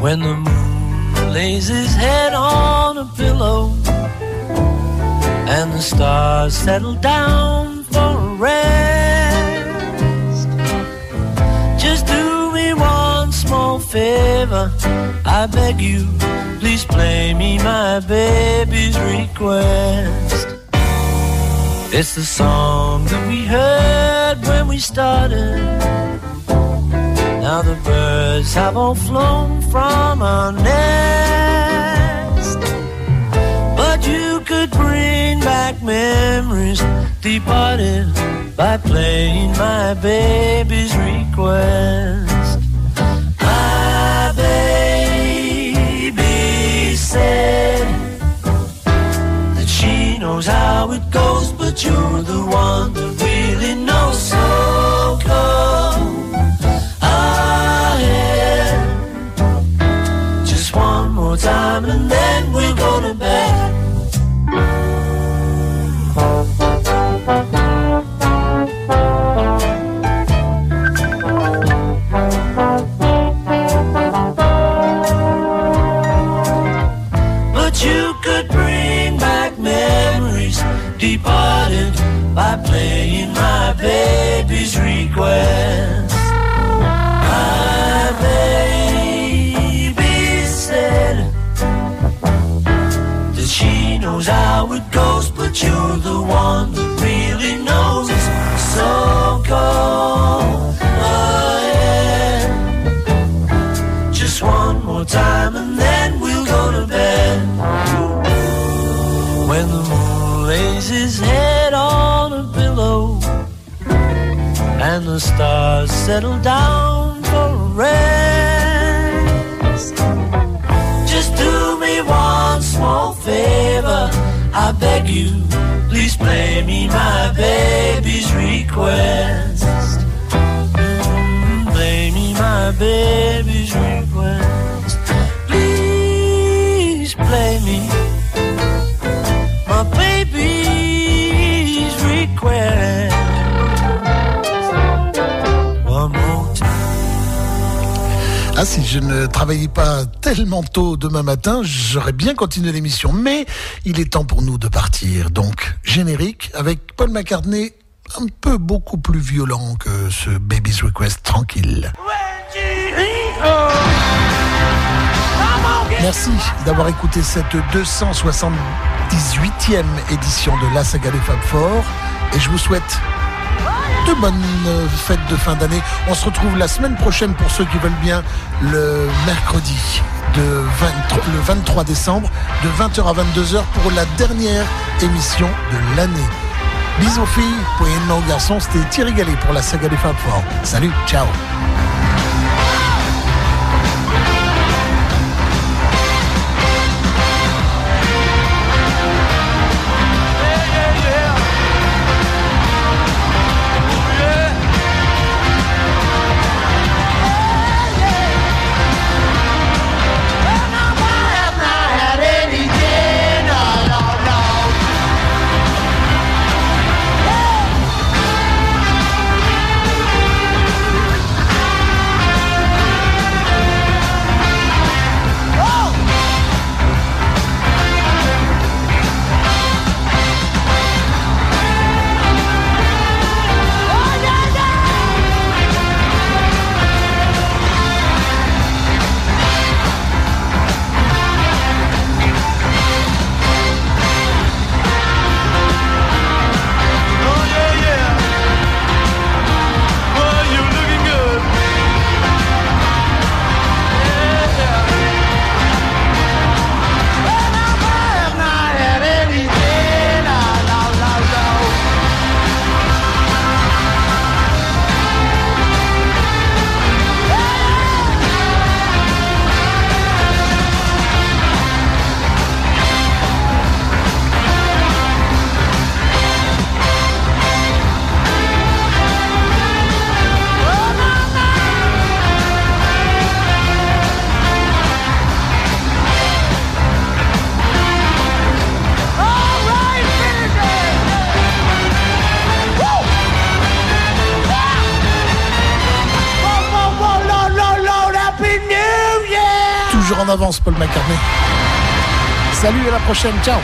When the moon lays his head on a pillow and the stars settle down I beg you, please play me my baby's request. It's the song that we heard when we started. Now the birds have all flown from our nest. But you could bring back memories departed by playing my baby's request. You're the one that really knows. So come ahead, just one more time, and settle down for a rest. Just do me one small favor, I beg you, please play me my baby's request. Je ne travaillais pas tellement tôt demain matin, j'aurais bien continué l'émission. Mais il est temps pour nous de partir. Donc, générique avec Paul McCartney, un peu beaucoup plus violent que ce Baby's Request tranquille. Merci d'avoir écouté cette 278e édition de La Saga des Fab Four. Et je vous souhaite de bonnes euh, fêtes de fin d'année. On se retrouve la semaine prochaine pour ceux qui veulent bien le mercredi de 23 le 23 décembre de 20h à 22h pour la dernière émission de l'année. Bisous filles, pour aux garçons, c'était Thierry Gallet pour la saga des Fab Four. Salut, ciao en avance, Paul McCartney. Salut, à la prochaine. Ciao.